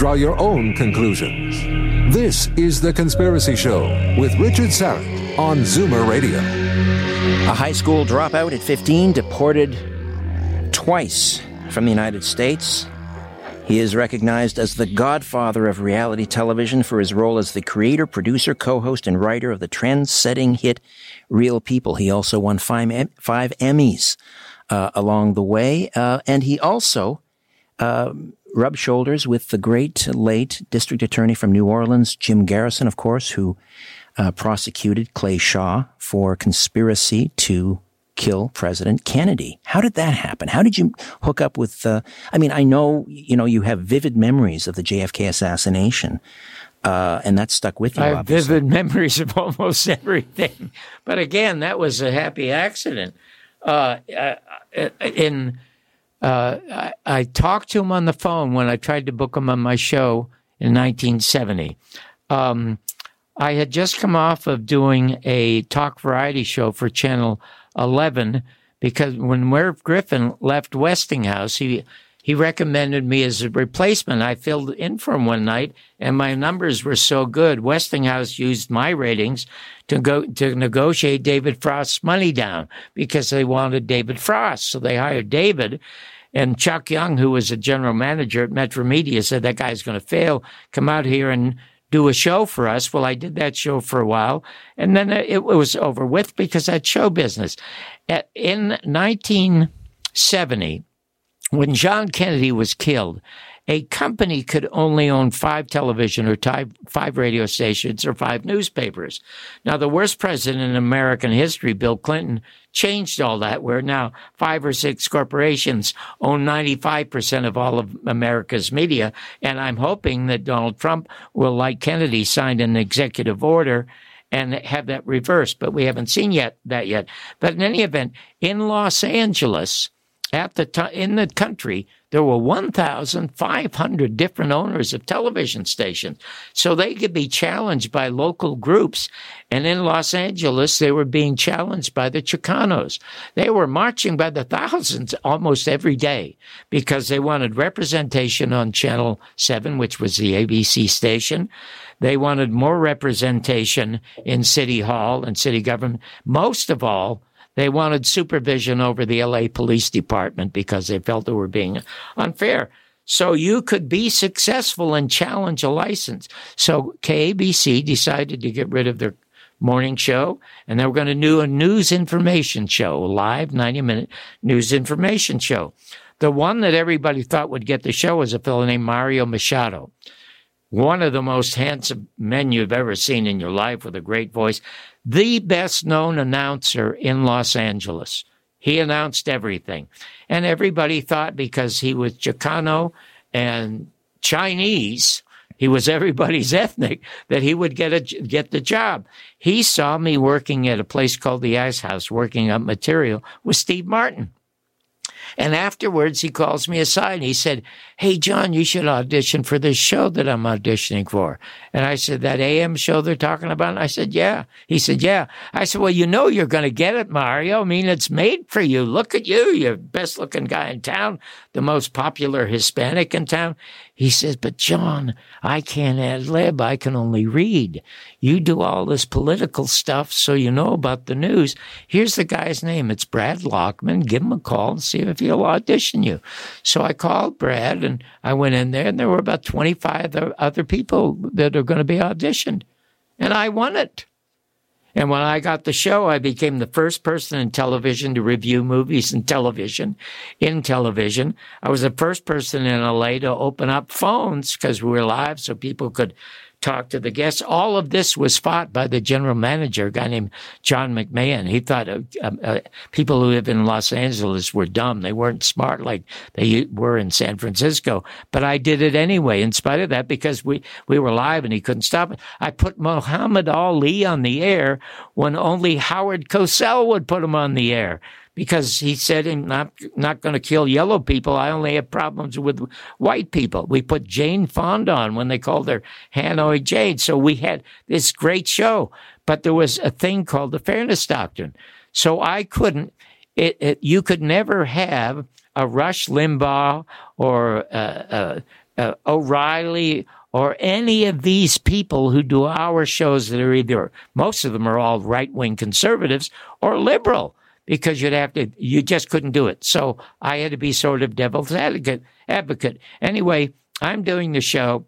draw your own conclusions. This is The Conspiracy Show with Richard Syrett on Zoomer Radio. A high school dropout at 15 deported twice from the United States. He is recognized as the godfather of reality television for his role as the creator, producer, co host, and writer of the trend setting hit Real People. He also won five, five Emmys uh, along the way. Uh, and he also uh, rubbed shoulders with the great late district attorney from New Orleans, Jim Garrison, of course, who uh, prosecuted Clay Shaw for conspiracy to kill President Kennedy. How did that happen? How did you hook up with? Uh, I mean, I know you know you have vivid memories of the JFK assassination. Uh, and that stuck with you. I have obviously. vivid memories of almost everything, but again, that was a happy accident. Uh, uh in uh, I, I, talked to him on the phone when I tried to book him on my show in 1970. Um, I had just come off of doing a talk variety show for Channel 11 because when Merv Griffin left Westinghouse, he he recommended me as a replacement. I filled in for him one night, and my numbers were so good. Westinghouse used my ratings to go to negotiate David Frost's money down because they wanted David Frost. So they hired David. And Chuck Young, who was a general manager at Metro Media, said that guy's going to fail. Come out here and do a show for us. Well, I did that show for a while, and then it was over with because I had show business. In 1970, when John Kennedy was killed, a company could only own five television or five radio stations or five newspapers. Now, the worst president in American history, Bill Clinton, changed all that, where now five or six corporations own 95% of all of America's media. And I'm hoping that Donald Trump will, like Kennedy, sign an executive order and have that reversed, but we haven't seen yet that yet. But in any event, in Los Angeles, at the time in the country, there were 1,500 different owners of television stations. So they could be challenged by local groups. And in Los Angeles, they were being challenged by the Chicanos. They were marching by the thousands almost every day because they wanted representation on Channel 7, which was the ABC station. They wanted more representation in City Hall and city government. Most of all, they wanted supervision over the LA Police Department because they felt they were being unfair. So you could be successful and challenge a license. So KABC decided to get rid of their morning show and they were going to do a news information show, a live 90 minute news information show. The one that everybody thought would get the show was a fellow named Mario Machado. One of the most handsome men you've ever seen in your life with a great voice the best known announcer in Los Angeles. He announced everything. And everybody thought because he was Chicano and Chinese, he was everybody's ethnic, that he would get a, get the job. He saw me working at a place called the Ice House, working up material with Steve Martin. And afterwards, he calls me aside and he said, Hey, John, you should audition for this show that I'm auditioning for. And I said, That AM show they're talking about? And I said, Yeah. He said, Yeah. I said, Well, you know you're going to get it, Mario. I mean, it's made for you. Look at you. You're the best looking guy in town, the most popular Hispanic in town. He says, But John, I can't ad lib. I can only read. You do all this political stuff so you know about the news. Here's the guy's name. It's Brad Lockman. Give him a call and see if he'll audition you. So I called Brad and I went in there and there were about 25 other people that are going to be auditioned. And I won it. And when I got the show, I became the first person in television to review movies in television, in television. I was the first person in LA to open up phones because we were live so people could talk to the guests. All of this was fought by the general manager, a guy named John McMahon. He thought uh, uh, people who live in Los Angeles were dumb. They weren't smart like they were in San Francisco. But I did it anyway, in spite of that, because we, we were live and he couldn't stop it. I put Muhammad Ali on the air when only Howard Cosell would put him on the air because he said I'm not not going to kill yellow people. I only have problems with white people. We put Jane Fonda on when they called her Hanoi Jane. So we had this great show, but there was a thing called the fairness doctrine. So I couldn't. It, it you could never have a Rush Limbaugh or uh, uh, uh, O'Reilly or any of these people who do our shows that are either most of them are all right wing conservatives or liberal because you'd have to, you just couldn't do it. So I had to be sort of devil's advocate. Advocate. Anyway, I'm doing the show,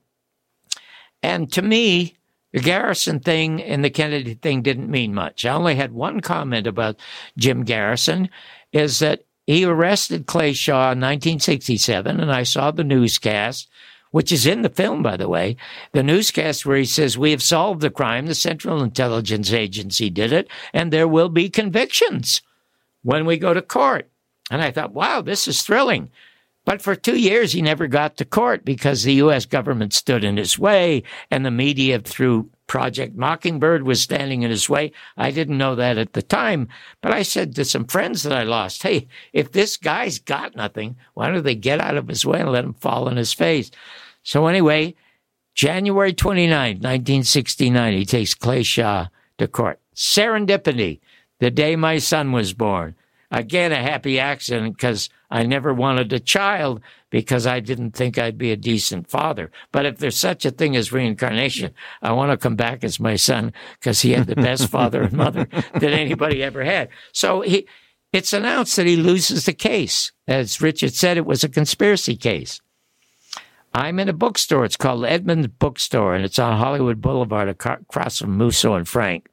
and to me, the Garrison thing and the Kennedy thing didn't mean much. I only had one comment about Jim Garrison, is that he arrested Clay Shaw in 1967, and I saw the newscast which is in the film, by the way, the newscast where he says, We have solved the crime. The Central Intelligence Agency did it, and there will be convictions when we go to court. And I thought, wow, this is thrilling. But for two years, he never got to court because the U.S. government stood in his way and the media through Project Mockingbird was standing in his way. I didn't know that at the time, but I said to some friends that I lost, hey, if this guy's got nothing, why don't they get out of his way and let him fall on his face? So anyway, January 29, 1969, he takes Clay Shaw to court. Serendipity the day my son was born. Again, a happy accident because I never wanted a child because I didn't think I'd be a decent father. But if there's such a thing as reincarnation, I want to come back as my son because he had the best father and mother that anybody ever had. So he, it's announced that he loses the case. As Richard said, it was a conspiracy case. I'm in a bookstore. It's called Edmunds Bookstore, and it's on Hollywood Boulevard across from Musso and Frank.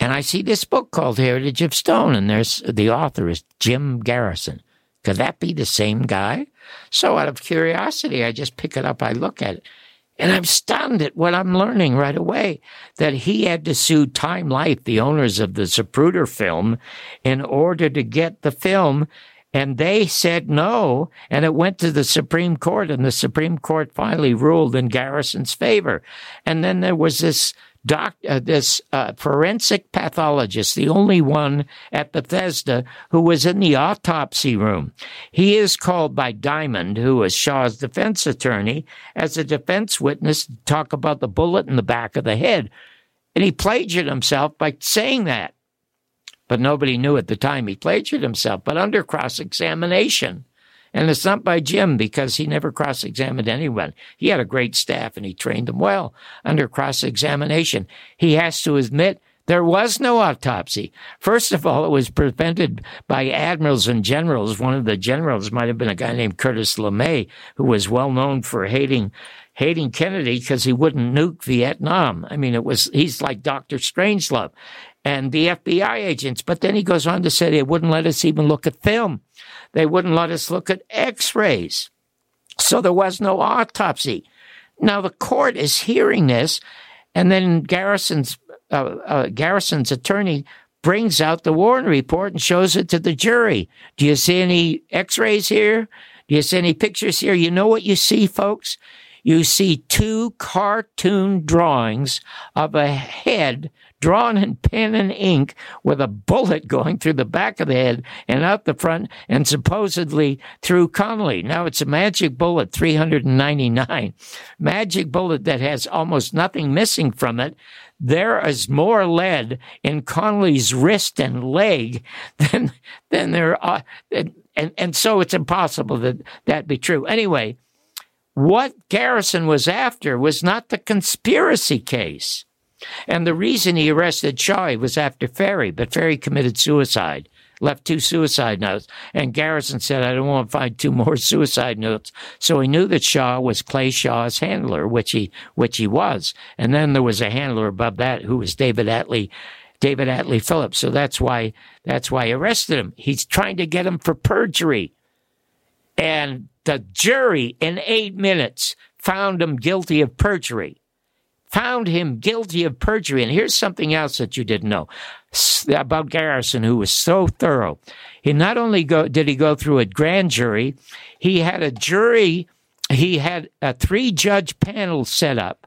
And I see this book called Heritage of Stone, and there's the author is Jim Garrison. Could that be the same guy? So out of curiosity, I just pick it up, I look at it, and I'm stunned at what I'm learning right away. That he had to sue Time Life, the owners of the Zapruder film, in order to get the film. And they said no, and it went to the Supreme Court, and the Supreme Court finally ruled in Garrison's favor. And then there was this doc, uh, this uh, forensic pathologist, the only one at Bethesda who was in the autopsy room. He is called by Dymond, who was Shaw's defense attorney, as a defense witness to talk about the bullet in the back of the head. And he plagiarized himself by saying that. But nobody knew at the time he plagiarized himself. But under cross examination, and it's not by Jim because he never cross examined anyone. He had a great staff and he trained them well under cross examination. He has to admit there was no autopsy. First of all, it was prevented by admirals and generals. One of the generals might have been a guy named Curtis LeMay, who was well known for hating hating Kennedy because he wouldn't nuke Vietnam. I mean, it was he's like Doctor Strangelove and the FBI agents. But then he goes on to say they wouldn't let us even look at film. They wouldn't let us look at x rays. So there was no autopsy. Now the court is hearing this, and then Garrison's, uh, uh, Garrison's attorney brings out the Warren report and shows it to the jury. Do you see any x rays here? Do you see any pictures here? You know what you see, folks? You see two cartoon drawings of a head drawn in pen and ink with a bullet going through the back of the head and out the front and supposedly through Connally. Now it's a magic bullet 399. Magic bullet that has almost nothing missing from it. There is more lead in Connally's wrist and leg than than there are, and, and, and so it's impossible that that be true. Anyway, what Garrison was after was not the conspiracy case. And the reason he arrested Shaw was after Ferrie, but Ferrie committed suicide, left two suicide notes. And Garrison said, I don't want to find two more suicide notes. So he knew that Shaw was Clay Shaw's handler, which he, which he was. And then there was a handler above that who was David Atlee, David Atlee Phillips. So that's why, that's why he arrested him. He's trying to get him for perjury. And the jury in eight minutes found him guilty of perjury. Found him guilty of perjury. And here's something else that you didn't know about Garrison, who was so thorough. He not only go, did he go through a grand jury, he had a jury, he had a three judge panel set up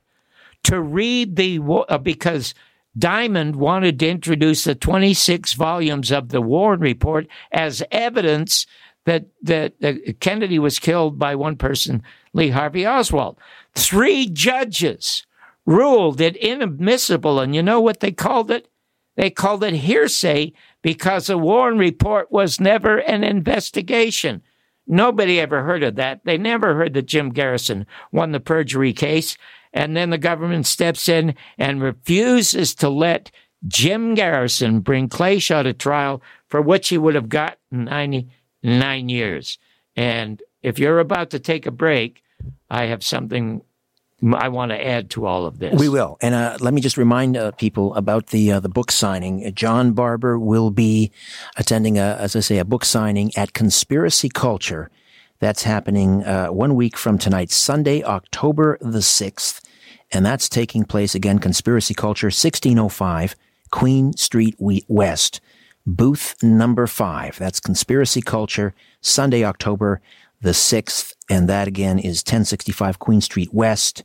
to read the, uh, because Dymond wanted to introduce the 26 volumes of the Warren Report as evidence that, that, that Kennedy was killed by one person, Lee Harvey Oswald. Three judges ruled it inadmissible. And you know what they called it? They called it hearsay because the Warren report was never an investigation. Nobody ever heard of that. They never heard that Jim Garrison won the perjury case. And then the government steps in and refuses to let Jim Garrison bring Clay Shaw to trial for which he would have gotten 99 years. And if you're about to take a break, I have something I want to add to all of this. We will, and uh, let me just remind uh, people about the uh, the book signing. John Barbour will be attending, a, as I say, a book signing at Conspiracy Culture. That's happening uh, one week from tonight, Sunday, October the sixth, and that's taking place again. Conspiracy Culture, sixteen oh five Queen Street West, booth number five. That's Conspiracy Culture, Sunday, October the 6th, and that again is 1065 Queen Street West.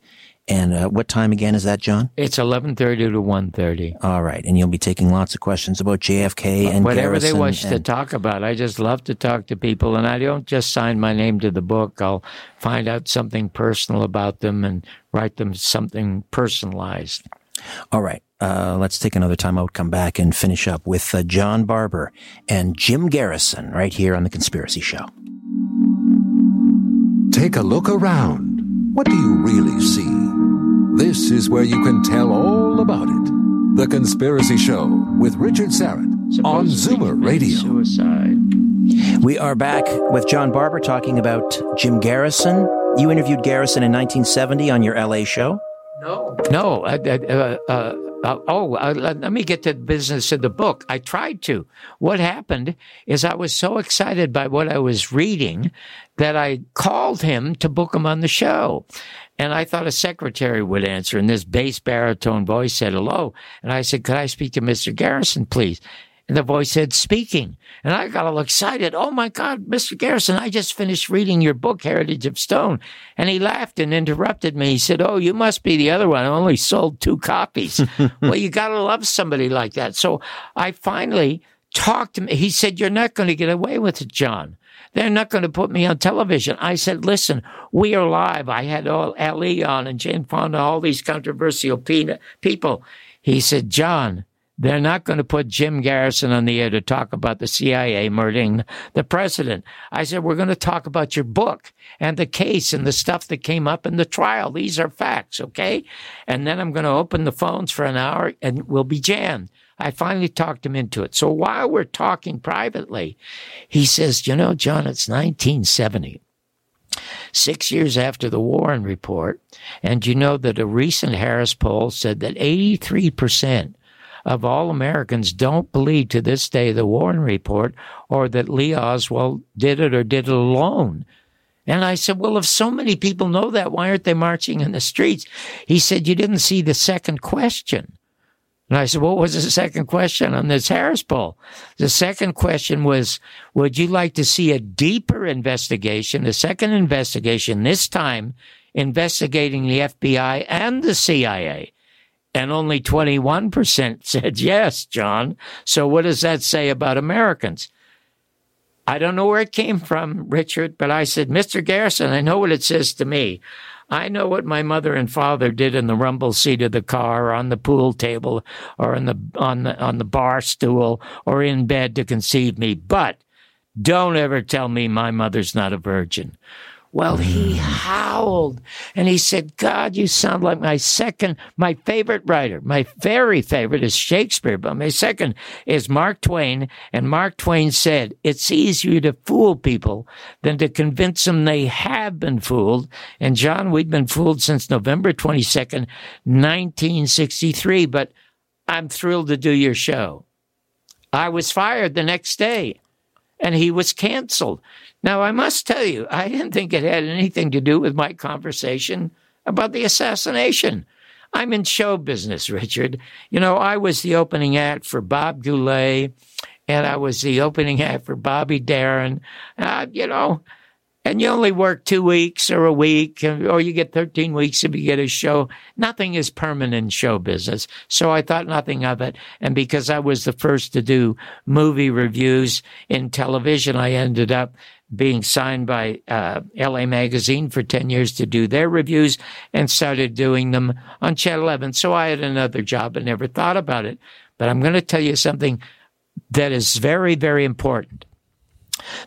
And uh, what time again is that, John? It's 11:30 to 1:30. All right, and you'll be taking lots of questions about JFK and whatever Garrison they wish and... to talk about. I just love to talk to people, and I don't just sign my name to the book. I'll find out something personal about them and write them something personalized. All right, uh, let's take another time out. Come back and finish up with uh, John Barbour and Jim Garrison right here on the Conspiracy Show. Take a look around. What do you really see? This is where you can tell all about it. The Conspiracy Show with Richard Syrett on Zoomer Radio. Suicide. We are back with John Barbour talking about Jim Garrison. You interviewed Garrison in 1970 on your LA show. No, no. Uh, uh, uh, uh, oh, uh, let me get to the business of the book. I tried to. What happened is I was so excited by what I was reading that I called him to book him on the show. And I thought a secretary would answer. And this bass baritone voice said hello. And I said, Could I speak to Mr. Garrison, please? And the voice said, speaking. And I got all excited. Oh my God, Mr. Garrison, I just finished reading your book, Heritage of Stone. And he laughed and interrupted me. He said, Oh, you must be the other one. I only sold two copies. well, you got to love somebody like that. So I finally talked to him. He said, You're not going to get away with it, John. They're not going to put me on television. I said, listen, we are live. I had all Ali on and Jane Fonda, all these controversial people. He said, John, they're not going to put Jim Garrison on the air to talk about the CIA murdering the president. I said, we're going to talk about your book and the case and the stuff that came up in the trial. These are facts, okay? And then I'm going to open the phones for an hour and we'll be jammed. I finally talked him into it. So while we're talking privately, he says, you know, John, it's 1970 six years after the Warren report. And you know that a recent Harris poll said that 83% of all Americans don't believe to this day the Warren report or that Lee Oswald did it or did it alone. And I said, well, if so many people know that, why aren't they marching in the streets? He said, you didn't see the second question. And I said, what was the second question on this Harris poll? The second question was, would you like to see a deeper investigation, a second investigation, this time investigating the FBI and the CIA? And only 21% said yes, John. So what does that say about Americans? I don't know where it came from, Richard, but I said, Mr. Garrison, I know what it says to me. I know what my mother and father did in the rumble seat of the car, or on the pool table, or on the on the on the bar stool, or in bed to conceive me. But don't ever tell me my mother's not a virgin. Well, he mm. howled and he said, God, you sound like my second, my favorite writer. My very favorite is Shakespeare, but my second is Mark Twain. And Mark Twain said, it's easier to fool people than to convince them they have been fooled. And John, we've been fooled since November 22nd, 1963, but I'm thrilled to do your show. I was fired the next day and he was canceled. Now, I must tell you, I didn't think it had anything to do with my conversation about the assassination. I'm in show business, Richard. You know, I was the opening act for Bob Goulet, and I was the opening act for Bobby Darin. Uh, you know, and you only work two weeks or a week, or you get 13 weeks if you get a show. Nothing is permanent show business. So I thought nothing of it. And because I was the first to do movie reviews in television, I ended up being signed by uh, LA Magazine for 10 years to do their reviews and started doing them on Channel 11. So I had another job and never thought about it. But I'm going to tell you something that is very, very important.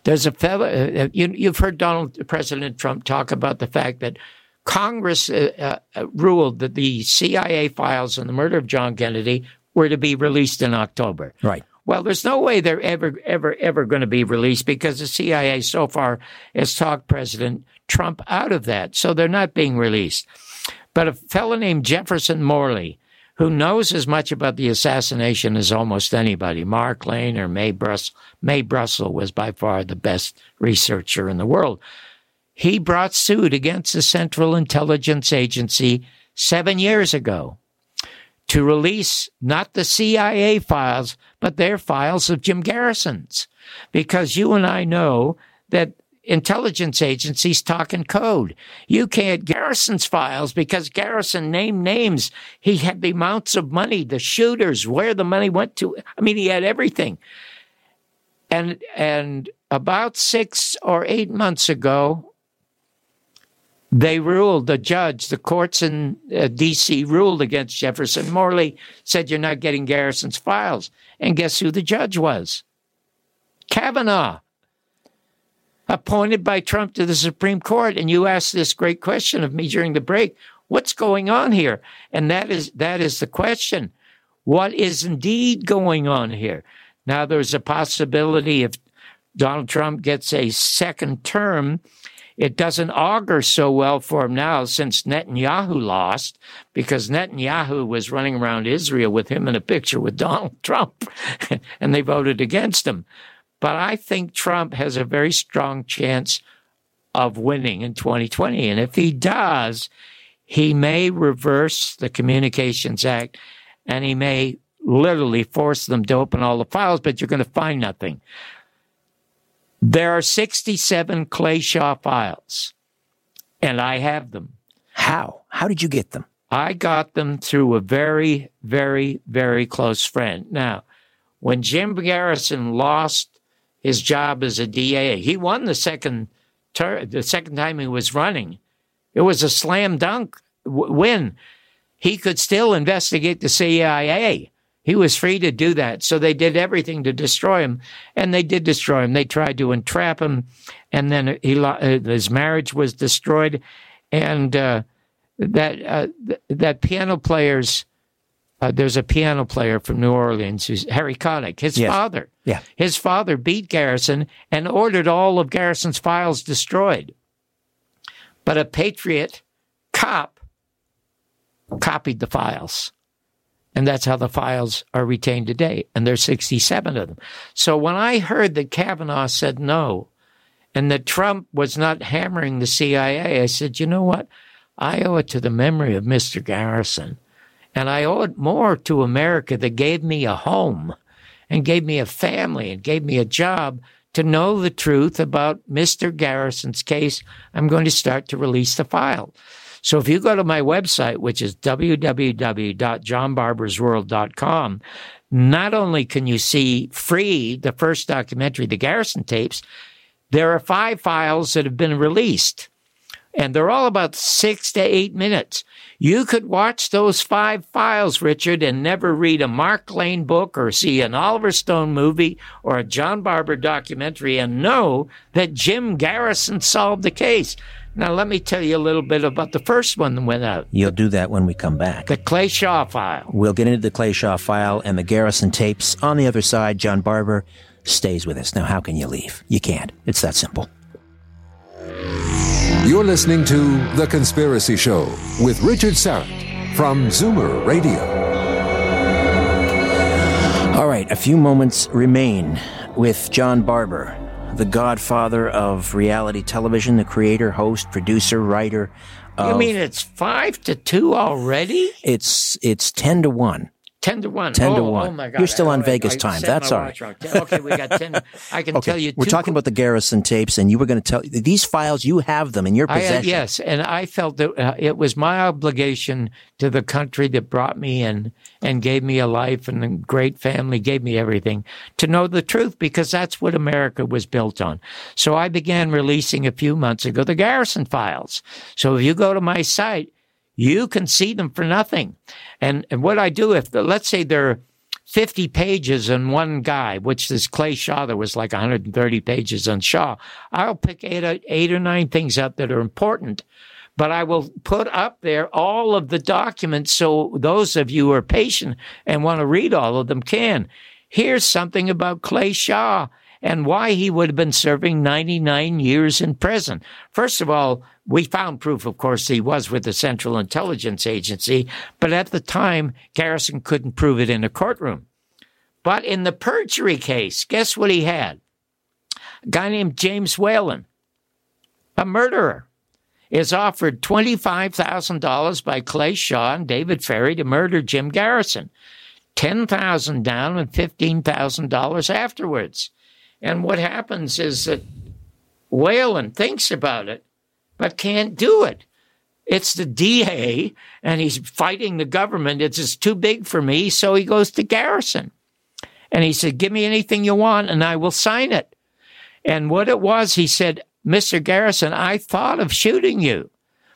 There's a fellow, uh, uh, you, have heard Donald President Trump talk about the fact that Congress uh, uh, ruled that the CIA files on the murder of John Kennedy were to be released in October. Right. Well, there's no way they're ever, ever, ever going to be released because the CIA so far has talked President Trump out of that. So they're not being released. But a fellow named Jefferson Morley, who knows as much about the assassination as almost anybody. Mark Lane or Mae, Brus- Mae Brussell was by far the best researcher in the world. He brought suit against the Central Intelligence Agency seven years ago to release not the CIA files, but their files of Jim Garrison's. Because you and I know that intelligence agencies talking code. You can't Garrison's files because Garrison named names. He had the amounts of money, the shooters, where the money went to. I mean, he had everything. And and about six or eight months ago, they ruled. The judge, the courts in uh, D.C. ruled against Jefferson. Morley said, "You're not getting Garrison's files." And guess who the judge was? Kavanaugh appointed by Trump to the Supreme Court. And you asked this great question of me during the break. What's going on here? And that is, that is the question. What is indeed going on here? Now, there's a possibility if Donald Trump gets a second term, it doesn't augur so well for him now since Netanyahu lost, because Netanyahu was running around Israel with him in a picture with Donald Trump, and they voted against him. But I think Trump has a very strong chance of winning in 2020. And if he does, he may reverse the Communications Act and he may literally force them to open all the files, but you're going to find nothing. There are 67 Clay Shaw files, and I have them. How? How did you get them? I got them through a very, very, very close friend. Now, when Jim Garrison lost his job as a DA. He won the second ter- the second time he was running. It was a slam dunk w- win. He could still investigate the CIA. He was free to do that. So they did everything to destroy him, and they did destroy him. They tried to entrap him, and then he, uh, his marriage was destroyed, and uh, that uh, th- that piano player's uh, there's a piano player from New Orleans who's Harry Connick. His yes. father, yeah, his father beat Garrison and ordered all of Garrison's files destroyed. But a patriot cop copied the files. And that's how the files are retained today. And there's 67 of them. So when I heard that Kavanaugh said no and that Trump was not hammering the CIA, I said, you know what? I owe it to the memory of Mr. Garrison and I owe it more to America that gave me a home and gave me a family and gave me a job to know the truth about Mr. Garrison's case. I'm going to start to release the file. So if you go to my website, which is www.johnbarboursworld.com, not only can you see free the first documentary, the Garrison tapes, there are five files that have been released and they're all about six to eight minutes. You could watch those five files, Richard, and never read a Mark Lane book or see an Oliver Stone movie or a John Barbour documentary and know that Jim Garrison solved the case. Now, let me tell you a little bit about the first one that went out. You'll do that when we come back. The Clay Shaw file. We'll get into the Clay Shaw file and the Garrison tapes. On the other side, John Barbour stays with us. Now, how can you leave? You can't. It's that simple. You're listening to The Conspiracy Show with Richard Syrett from Zoomer Radio. All right, a few moments remain with John Barbour, the godfather of reality television, the creator, host, producer, writer You mean it's five to two already? It's it's ten to one. Ten to one. 10 to Oh, 1. Oh my God. You're still on I- Vegas I time. That's all right. Okay, we got ten. I can Okay, tell you. we're talking about the Garrison tapes, and you were going to tell these files. You have them in your I, uh, possession. yes, and I felt that uh, it was my obligation to the country that brought me in and gave me a life and a great family, gave me everything, to know the truth because that's what America was built on. So I began releasing a few months ago the Garrison files. So if you go to my site, you can see them for nothing. And, and what I do, if the, let's say they're 50 pages on one guy, which is Clay Shaw, there was like 130 pages on Shaw. I'll pick eight, eight or nine things up that are important, but I will put up there all of the documents so those of you who are patient and want to read all of them can. Here's something about Clay Shaw and why he would have been serving 99 years in prison. First of all, we found proof, of course, he was with the Central Intelligence Agency, but at the time, Garrison couldn't prove it in a courtroom. But in the perjury case, guess what he had? A guy named James Whalen, a murderer, is offered $25,000 by Clay Shaw and David Ferrie to murder Jim Garrison. 10000 down and $15,000 afterwards. And what happens is that Whalen thinks about it, but can't do it. It's the DA, and he's fighting the government. It's just too big for me, so he goes to Garrison. And he said, Give me anything you want, and I will sign it. And what it was, he said, Mr. Garrison, I thought of shooting you,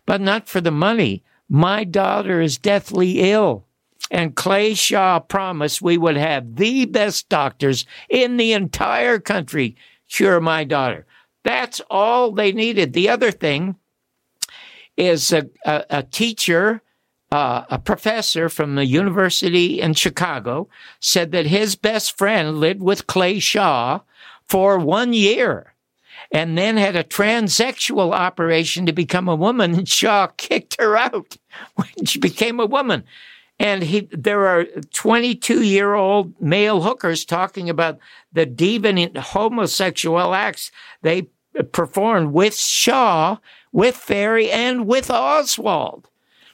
but not for the money. My daughter is deathly ill. And Clay Shaw promised we would have the best doctors in the entire country cure my daughter. That's all they needed. The other thing is a, a, a teacher, uh, a professor from the university in Chicago, said that his best friend lived with Clay Shaw for one year and then had a transsexual operation to become a woman, and Shaw kicked her out when she became a woman. And he, there are 22 year old male hookers talking about the deviant homosexual acts they performed with Shaw, with Ferrie, and with Oswald.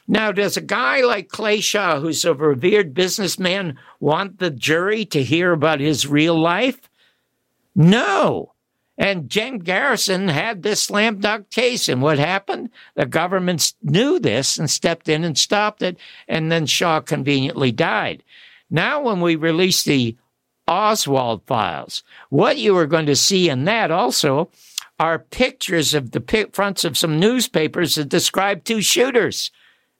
Now, does a guy like Clay Shaw, who's a revered businessman, want the jury to hear about his real life? No. And Jim Garrison had this slam dunk case. And what happened? The government knew this and stepped in and stopped it. And then Shaw conveniently died. Now, when we release the Oswald files, what you are going to see in that also are pictures of the fronts of some newspapers that describe two shooters.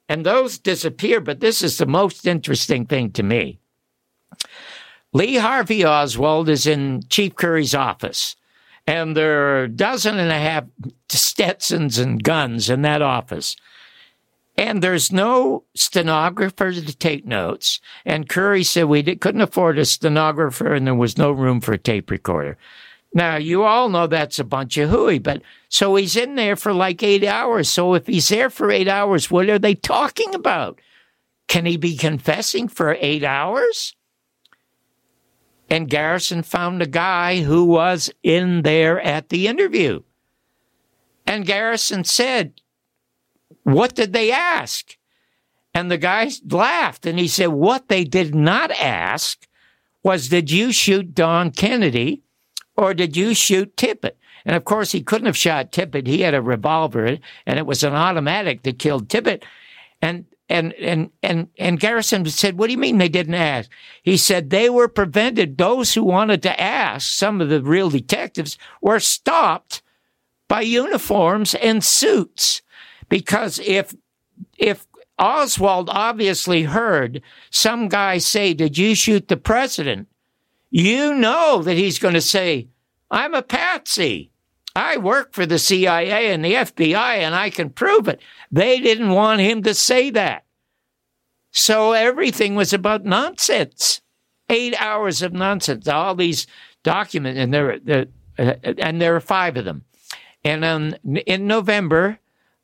And those disappear. But this is the most interesting thing to me. Lee Harvey Oswald is in Chief Curry's office and there are a dozen and a half Stetsons and guns in that office. And there's no stenographer to take notes. And Curry said we couldn't afford a stenographer and there was no room for a tape recorder. Now, you all know that's a bunch of hooey, but so he's in there for like eight hours. So if he's there for eight hours, what are they talking about? Can he be confessing for eight hours? And Garrison found a guy who was in there at the interview. And Garrison said, What did they ask? And the guy laughed and he said, What they did not ask was, Did you shoot Don Kennedy or did you shoot Tippit? And of course, he couldn't have shot Tippit. He had a revolver and it was an automatic that killed Tippit. And and and and and Garrison said, "What do you mean they didn't ask?" He said they were prevented. Those who wanted to ask, some of the real detectives, were stopped by uniforms and suits because if if Oswald obviously heard some guy say, "Did you shoot the president?" You know that he's going to say, "I'm a patsy." I work for the CIA and the FBI and I can prove it. They didn't want him to say that. So everything was about nonsense. Eight hours of nonsense. All these documents, and there, there uh, and there are five of them. And um, in November,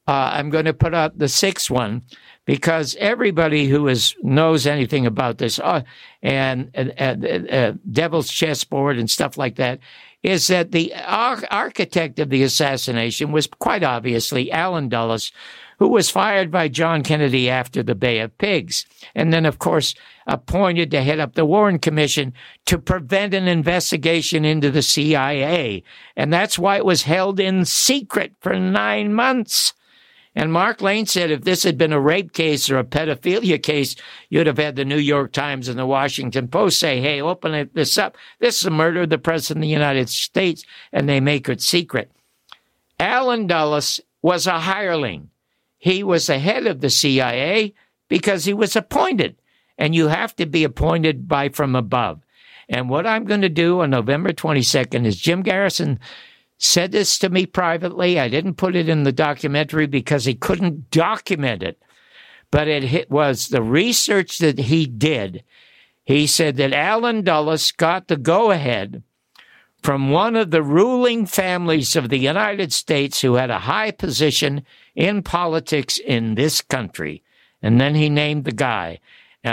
uh, I'm going to put out the sixth one because everybody who is knows anything about this uh, and uh, Devil's Chessboard and stuff like that is that the architect of the assassination was quite obviously Allen Dulles, who was fired by John Kennedy after the Bay of Pigs. And then, of course, appointed to head up the Warren Commission to prevent an investigation into the CIA. And that's why it was held in secret for nine months. And Mark Lane said if this had been a rape case or a pedophilia case, you'd have had the New York Times and the Washington Post say, hey, open this up. This is a murder of the President of the United States, and they make it secret. Allen Dulles was a hireling. He was the head of the CIA because he was appointed. And you have to be appointed by from above. And what I'm going to do on November 22nd is Jim Garrison said this to me privately. I didn't put it in the documentary because he couldn't document it, but it was the research that he did. He said that Allen Dulles got the go ahead from one of the ruling families of the United States who had a high position in politics in this country. And then he named the guy.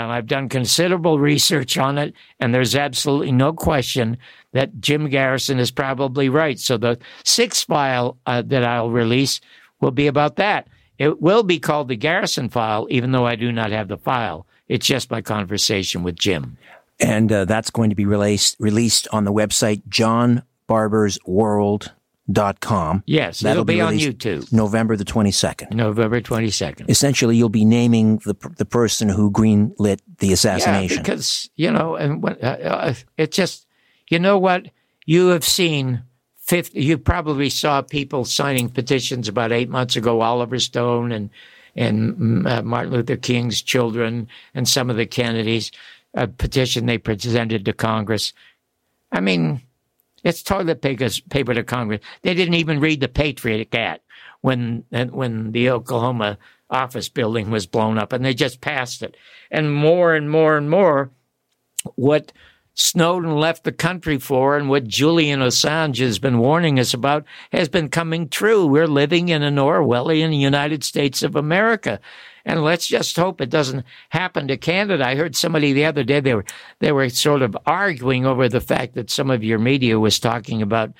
And I've done considerable research on it, and there's absolutely no question that Jim Garrison is probably right. So the sixth file uh, that I'll release will be about that. It will be called the Garrison file, even though I do not have the file. It's just my conversation with Jim. And uh, that's going to be released released on the website John Barbour's World dot com. Yes, That'll it'll be, be on YouTube. November the 22nd. November 22nd. Essentially, you'll be naming the the person who greenlit the assassination. Yeah, because, you know, and when, uh, uh, it just, you know what? You have seen 50, you probably saw people signing petitions about eight months ago, Oliver Stone and, and mm, uh, Martin Luther King's children and some of the Kennedys, a petition they presented to Congress. I mean, it's toilet paper to Congress. They didn't even read the Patriot Act when when the Oklahoma office building was blown up, and they just passed it. And more and more and more, what Snowden left the country for and what Julian Assange has been warning us about has been coming true. We're living in an Orwellian United States of America. And let's just hope it doesn't happen to Canada. I heard somebody the other day, they were, they were sort of arguing over the fact that some of your media was talking about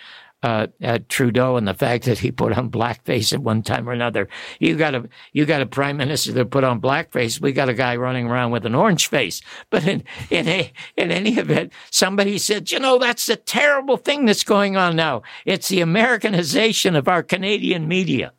uh, Trudeau and the fact that he put on blackface at one time or another. You got a you got a prime minister that put on blackface. We got a guy running around with an orange face. But in in a, in any event, somebody said, you know, that's the terrible thing that's going on now. It's the Americanization of our Canadian media.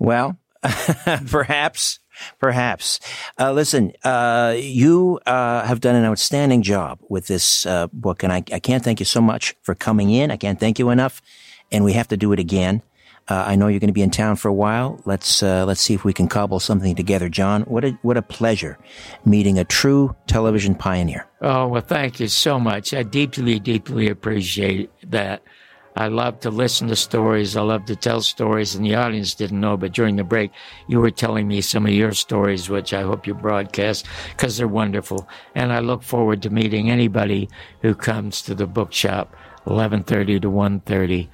Well, perhaps Perhaps. Uh, listen, uh, you uh, have done an outstanding job with this uh, book, and I, I, can't thank you so much for coming in. I can't thank you enough, and we have to do it again. Uh, I know you're going to be in town for a while. Let's uh, let's see if we can cobble something together, John. What a what a pleasure meeting a true television pioneer. Oh well, thank you so much. I deeply, deeply appreciate that. I love to listen to stories. I love to tell stories, and the audience didn't know, but during the break, you were telling me some of your stories, which I hope you broadcast because they're wonderful. And I look forward to meeting anybody who comes to the bookshop, 11:30 to 1:30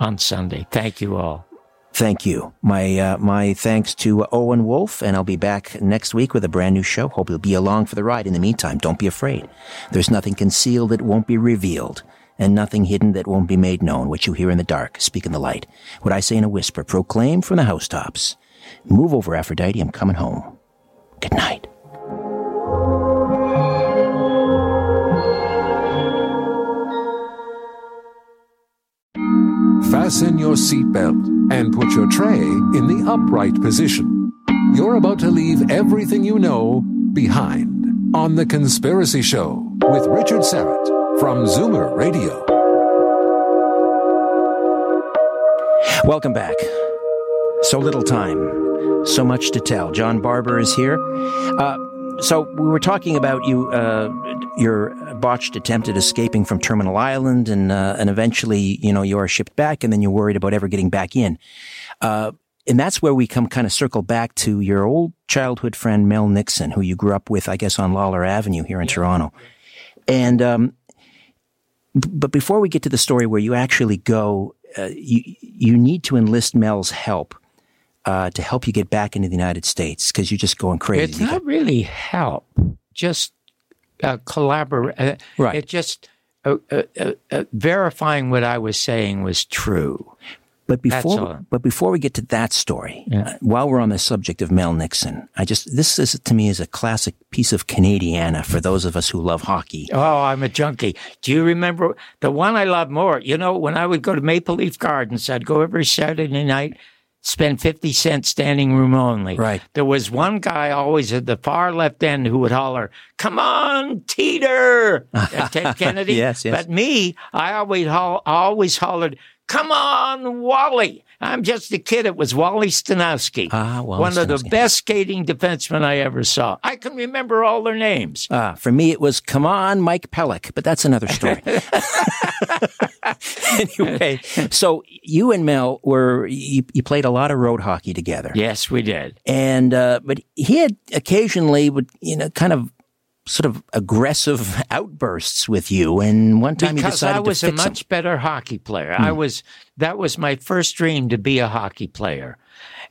on Sunday. Thank you all. Thank you. My uh, my thanks to Owen Wolf, and I'll be back next week with a brand new show. Hope you'll be along for the ride. In the meantime, don't be afraid. There's nothing concealed that won't be revealed and nothing hidden that won't be made known. What you hear in the dark, speak in the light. What I say in a whisper, proclaim from the housetops. Move over, Aphrodite. I'm coming home. Good night. Fasten your seatbelt and put your tray in the upright position. You're about to leave everything you know behind on The Conspiracy Show with Richard Syrett from Zoomer Radio. Welcome back. So little time, so much to tell. John Barbour is here. Uh, so we were talking about you, uh, your botched attempt at escaping from Terminal Island, and uh, and eventually, you know, you are shipped back, and then you're worried about ever getting back in. Uh, and that's where we come kind of circle back to your old childhood friend Mel Nixon, who you grew up with, I guess, on Lawlor Avenue here in yeah. Toronto. And um, but before we get to the story where you actually go, uh, you you need to enlist Mel's help uh, to help you get back into the United States because you're just going crazy. It's not really help, just uh, collaborate. Uh, right. It just uh, uh, verifying what I was saying was true. But before, but before we get to that story, uh, while we're on the subject of Mel Nixon, I just this is to me is a classic piece of Canadiana for those of us who love hockey. Oh, I'm a junkie. Do you remember the one I love more? You know, when I would go to Maple Leaf Gardens, I'd go every Saturday night, spend 50 cents standing room only. Right. There was one guy always at the far left end who would holler, Come on, Teeder! Ted Kennedy. Yes, yes. But me, I always, hol- always hollered, Come on, Wally. I'm just a kid. It was Wally Stanowski. Ah, Wally One of the best skating defensemen I ever saw. I can remember all their names. Ah, for me, it was come on, Mike Pellick, but that's another story. anyway, so you and Mel were you, you played a lot of road hockey together, Yes, we did. and uh, but he had occasionally would you know kind of sort of aggressive outbursts with you, and one time he because decided I was to a fix him. much better hockey player. I hmm. was that was my first dream to be a hockey player.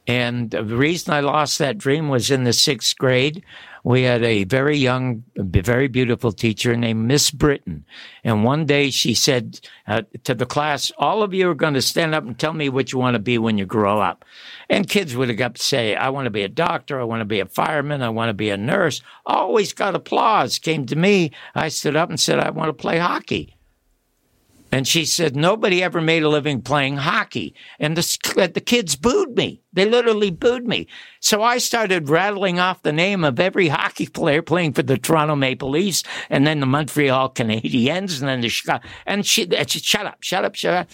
And the reason I lost that dream was in the sixth grade. We had a very young, very beautiful teacher named Miss Britton. And one day she said uh, to the class, all of you are going to stand up and tell me what you want to be when you grow up. And kids would have got to say, I want to be a doctor. I want to be a fireman. I want to be a nurse. Always got applause came to me. I stood up and said, I want to play hockey. And she said, nobody ever made a living playing hockey. And the, uh, the kids booed me. They literally booed me. So I started rattling off the name of every hockey player playing for the Toronto Maple Leafs and then the Montreal Canadiens and then the Chicago. And she, and she shut up, shut up, shut up.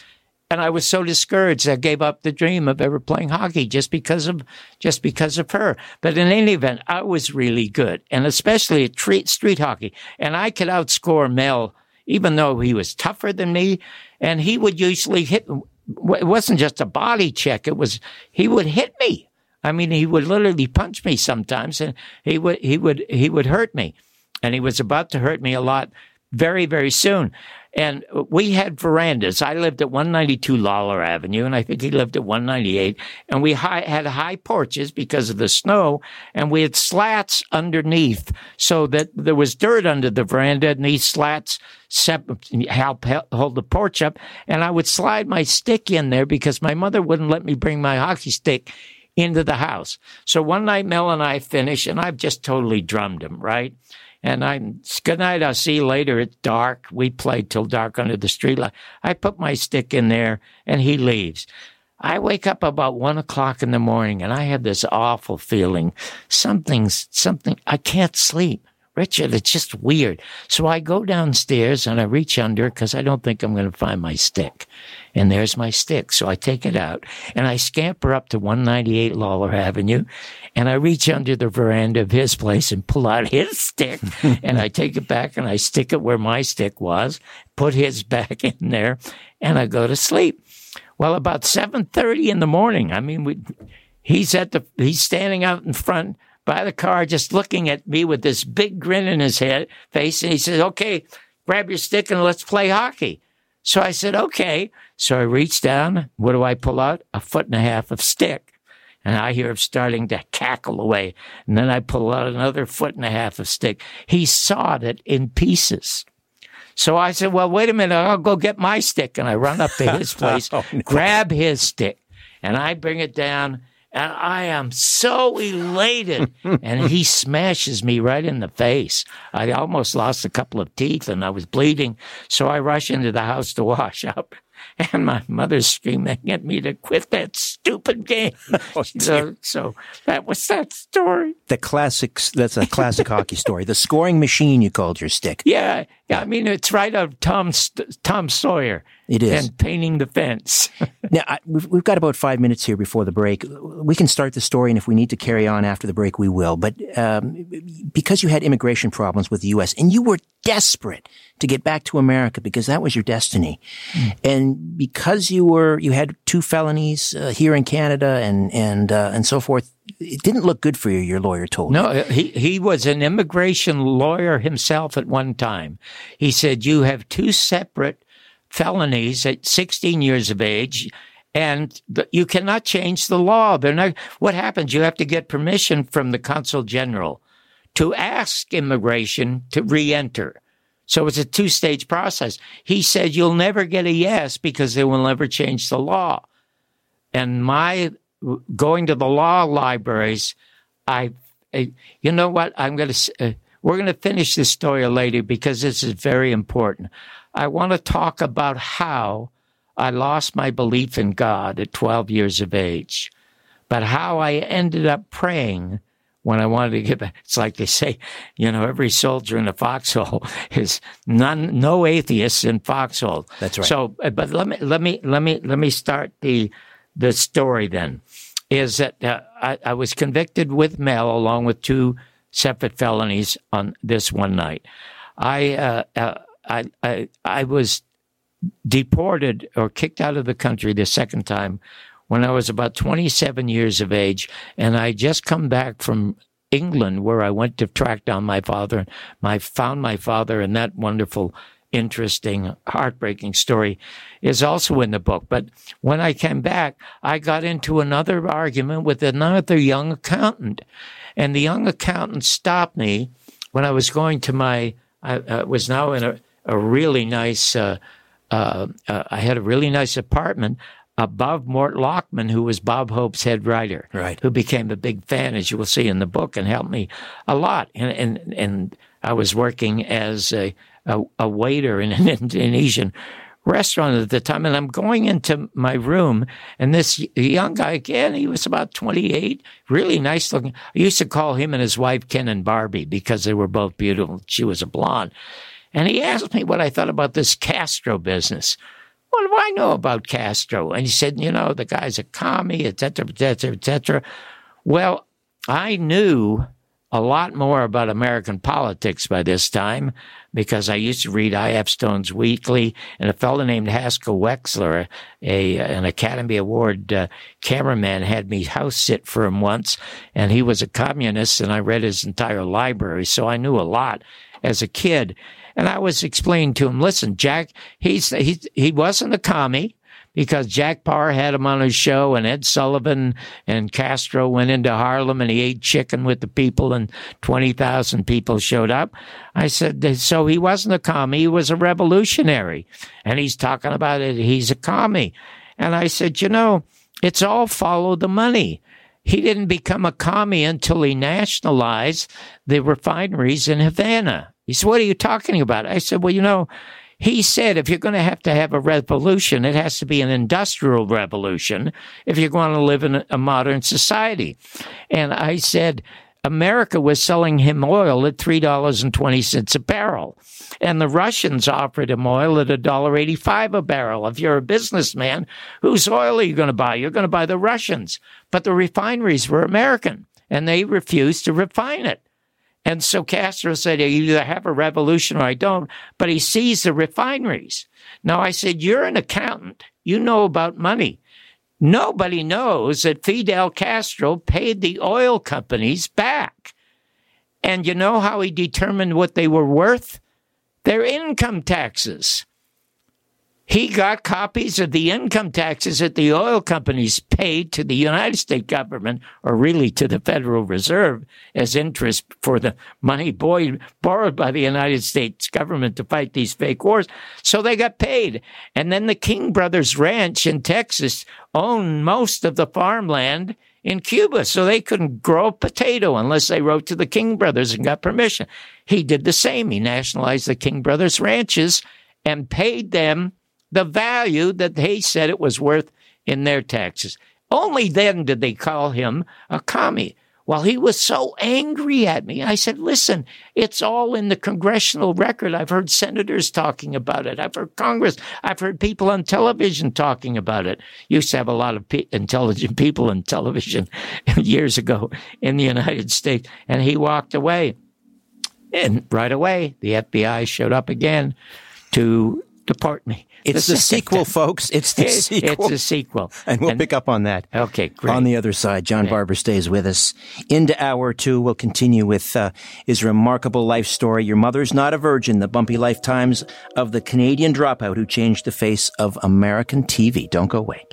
And I was so discouraged, I gave up the dream of ever playing hockey just because of just because of her. But in any event, I was really good, and especially at street hockey. And I could outscore Mel, even though he was tougher than me. And he would usually hit. It wasn't just a body check; it was he would hit me. I mean, he would literally punch me sometimes, and he would he would he would hurt me, and he was about to hurt me a lot very very soon. And we had verandas. I lived at 192 Lawlor Avenue, and I think he lived at 198. And we hi- had high porches because of the snow, and we had slats underneath so that there was dirt under the veranda, and these slats sep- help help hold the porch up. And I would slide my stick in there because my mother wouldn't let me bring my hockey stick into the house. So one night, Mel and I finished, and I've just totally drummed him, right? And I'm, good night, I'll see you later. It's dark. We played till dark under the streetlight. I put my stick in there, and he leaves. I wake up about one o'clock in the morning, and I have this awful feeling. Something's, something, I can't sleep. Richard, it's just weird. So I go downstairs and I reach under because I don't think I'm going to find my stick. And there's my stick. So I take it out and I scamper up to 198 Lawlor Avenue and I reach under the veranda of his place and pull out his stick and I take it back and I stick it where my stick was, put his back in there and I go to sleep. Well, about 7:30 in the morning, I mean, we, he's at the, he's standing out in front by the car, just looking at me with this big grin in his head face. And he says, okay, grab your stick and let's play hockey. So I said, okay. So I reached down. What do I pull out? A foot and a half of stick. And I hear him starting to cackle away. And then I pull out another foot and a half of stick. He sawed it in pieces. So I said, well, wait a minute. I'll go get my stick. And I run up to his oh, place, grab his stick, and I bring it down and I am so elated. and he smashes me right in the face. I almost lost a couple of teeth and I was bleeding. So I rush into the house to wash up. And my mother's screaming at me to quit that stupid game. so, so that was that story. The classics. That's a classic hockey story. The scoring machine. You called your stick. Yeah, yeah. I mean, it's right out of Tom Tom Sawyer. It is. And painting the fence. now, I, we've, we've got about five minutes here before the break. We can start the story, and if we need to carry on after the break, we will. But um, because you had immigration problems with the U.S., and you were desperate to get back to America because that was your destiny, mm. and because you were you had two felonies uh, here in Canada and and uh, and so forth, it didn't look good for you. Your lawyer told no, you. No, he he was an immigration lawyer himself at one time. He said you have two separate felonies at 16 years of age and you cannot change the law. They're not, what happens? You have to get permission from the consul general to ask immigration to re-enter. So it's a two-stage process. He said you'll never get a yes because they will never change the law. and my going to the law libraries, I, I you know what? I'm going to, uh, we're going to finish this story later because this is very important. I want to talk about how I lost my belief in God at 12 years of age, but how I ended up praying when I wanted to get back. It's like they say, you know, every soldier in a foxhole is none, no atheists in foxhole. That's right. So, but let me, let me, let me, let me start the, the story then is that uh, I, I, was convicted with Mel along with two separate felonies on this one night. I, uh, uh, I, I, I was deported or kicked out of the country the second time when I was about 27 years of age, and I just come back from England where I went to track down my father. And my found my father, and that wonderful interesting, heartbreaking story is also in the book. But when I came back, I got into another argument with another young accountant. And the young accountant stopped me when I was going to my, I uh, was now in a, a really nice, uh, uh, uh, I had a really nice apartment above Mort Lachman, who was Bob Hope's head writer, right. who became a big fan, as you will see in the book, and helped me a lot. And, and, and I was working as a, a, a waiter in an Indonesian restaurant at the time. And I'm going into my room, and this young guy, again, he was about 28, really nice looking. I used to call him and his wife Ken and Barbie because they were both beautiful. She was a blonde. And he asked me what I thought about this Castro business. What do I know about Castro? And he said, you know, the guy's a commie, et cetera, et cetera, et cetera. Well, I knew a lot more about American politics by this time because I used to read I.F. Stone's Weekly, and a fellow named Haskell Wexler, a an Academy Award uh, cameraman, had me house sit for him once, and he was a communist, and I read his entire library, so I knew a lot as a kid. And I was explaining to him, listen, Jack, he's he he wasn't a commie because Jack Paar had him on his show and Ed Sullivan and Castro went into Harlem and he ate chicken with the people and 20,000 people showed up. I said, so he wasn't a commie, he was a revolutionary. And he's talking about it, he's a commie. And I said, you know, it's all follow the money. He didn't become a commie until he nationalized the refineries in Havana. He said, What are you talking about? I said, Well, you know, he said if you're going to have to have a revolution, it has to be an industrial revolution if you're going to live in a modern society. And I said, America was selling him oil at $3.20 a barrel. And the Russians offered him oil at $1.85 a barrel. If you're a businessman, whose oil are you going to buy? You're going to buy the Russians. But the refineries were American and they refused to refine it. And so Castro said, you either have a revolution or I don't, but he sees the refineries. Now I said, you're an accountant. You know about money. Nobody knows that Fidel Castro paid the oil companies back. And you know how he determined what they were worth? Their income taxes. He got copies of the income taxes that the oil companies paid to the United States government, or really to the Federal Reserve, as interest for the money borrowed by the United States government to fight these fake wars. So they got paid. And then the King Brothers Ranch in Texas owned most of the farmland in Cuba, so they couldn't grow a potato unless they wrote to the King Brothers and got permission. He did the same. He nationalized the King Brothers ranches and paid them the value that they said it was worth in their taxes. Only then did they call him a commie. Well, he was so angry at me. I said, listen, it's all in the congressional record. I've heard senators talking about it. I've heard Congress. I've heard people on television talking about it. Used to have a lot of pe- intelligent people on television years ago in the United States. And he walked away. And right away, the FBI showed up again to deport me. It's the, the sequel, folks. It's the sequel. It's a sequel. And we'll and, pick up on that. Okay, great. On the other side, John Barbour stays with us. Into hour two, we'll continue with uh, his remarkable life story. Your mother's not a virgin, the bumpy lifetimes of the Canadian dropout who changed the face of American TV. Don't go away.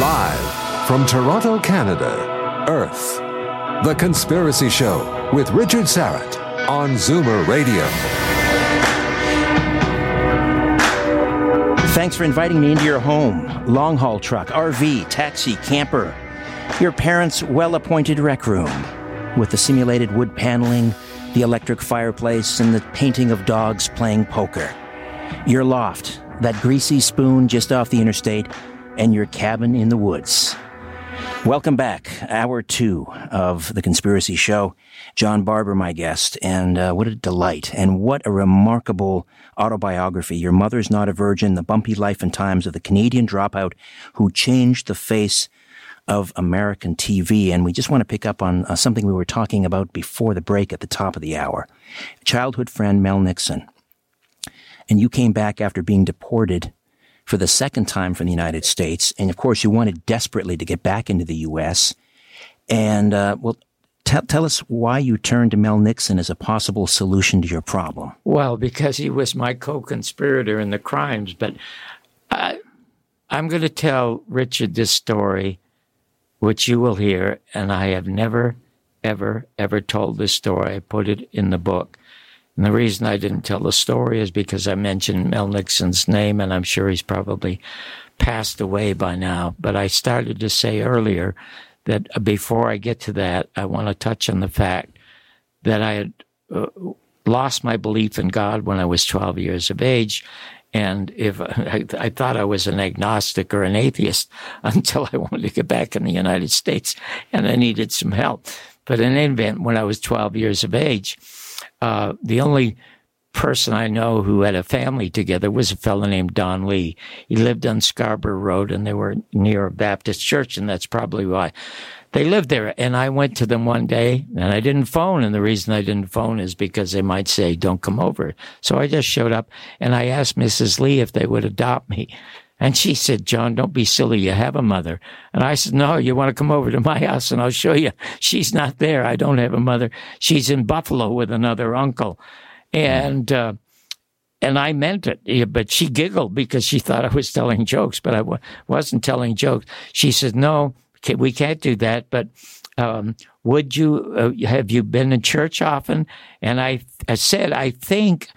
Live from Toronto, Canada, Earth. The Conspiracy Show with Richard Syrett on Zoomer Radio. Thanks for inviting me into your home. Long haul truck, RV, taxi, camper. Your parents' well appointed rec room with the simulated wood paneling, the electric fireplace, and the painting of dogs playing poker. Your loft, that greasy spoon just off the interstate, and your cabin in the woods. Welcome back, hour two of The Conspiracy Show. John Barbour, my guest, and uh, what a delight, and what a remarkable autobiography. Your Mother's Not a Virgin, The Bumpy Life and Times of the Canadian Dropout Who Changed the Face of American TV. And we just want to pick up on uh, something we were talking about before the break at the top of the hour. Childhood friend Mel Nixon. And you came back after being deported for the second time from the United States. And of course, you wanted desperately to get back into the U.S. And, uh, well, tell, tell us why you turned to Mel Nixon as a possible solution to your problem. Well, because he was my co conspirator in the crimes. But I, I'm going to tell Richard this story, which you will hear. And I have never, ever, ever told this story. I put it in the book. And the reason I didn't tell the story is because I mentioned Mel Nixon's name, and I'm sure he's probably passed away by now. But I started to say earlier that before I get to that, I want to touch on the fact that I had uh, lost my belief in God when I was 12 years of age. And if I, I, thought I was an agnostic or an atheist until I wanted to get back in the United States and I needed some help. But in any event, when I was 12 years of age, uh, the only person I know who had a family together was a fellow named Don Lee. He lived on Scarborough Road and they were near a Baptist church, and that's probably why they lived there. And I went to them one day and I didn't phone. And the reason I didn't phone is because they might say, don't come over. So I just showed up and I asked Mrs. Lee if they would adopt me. And she said, John, don't be silly. You have a mother. And I said, no, you want to come over to my house and I'll show you. She's not there. I don't have a mother. She's in Buffalo with another uncle. And, uh, and I meant it, but she giggled because she thought I was telling jokes, but I w- wasn't telling jokes. She said, no, we can't do that. But, um, would you, uh, have you been in church often? And I, I said, I think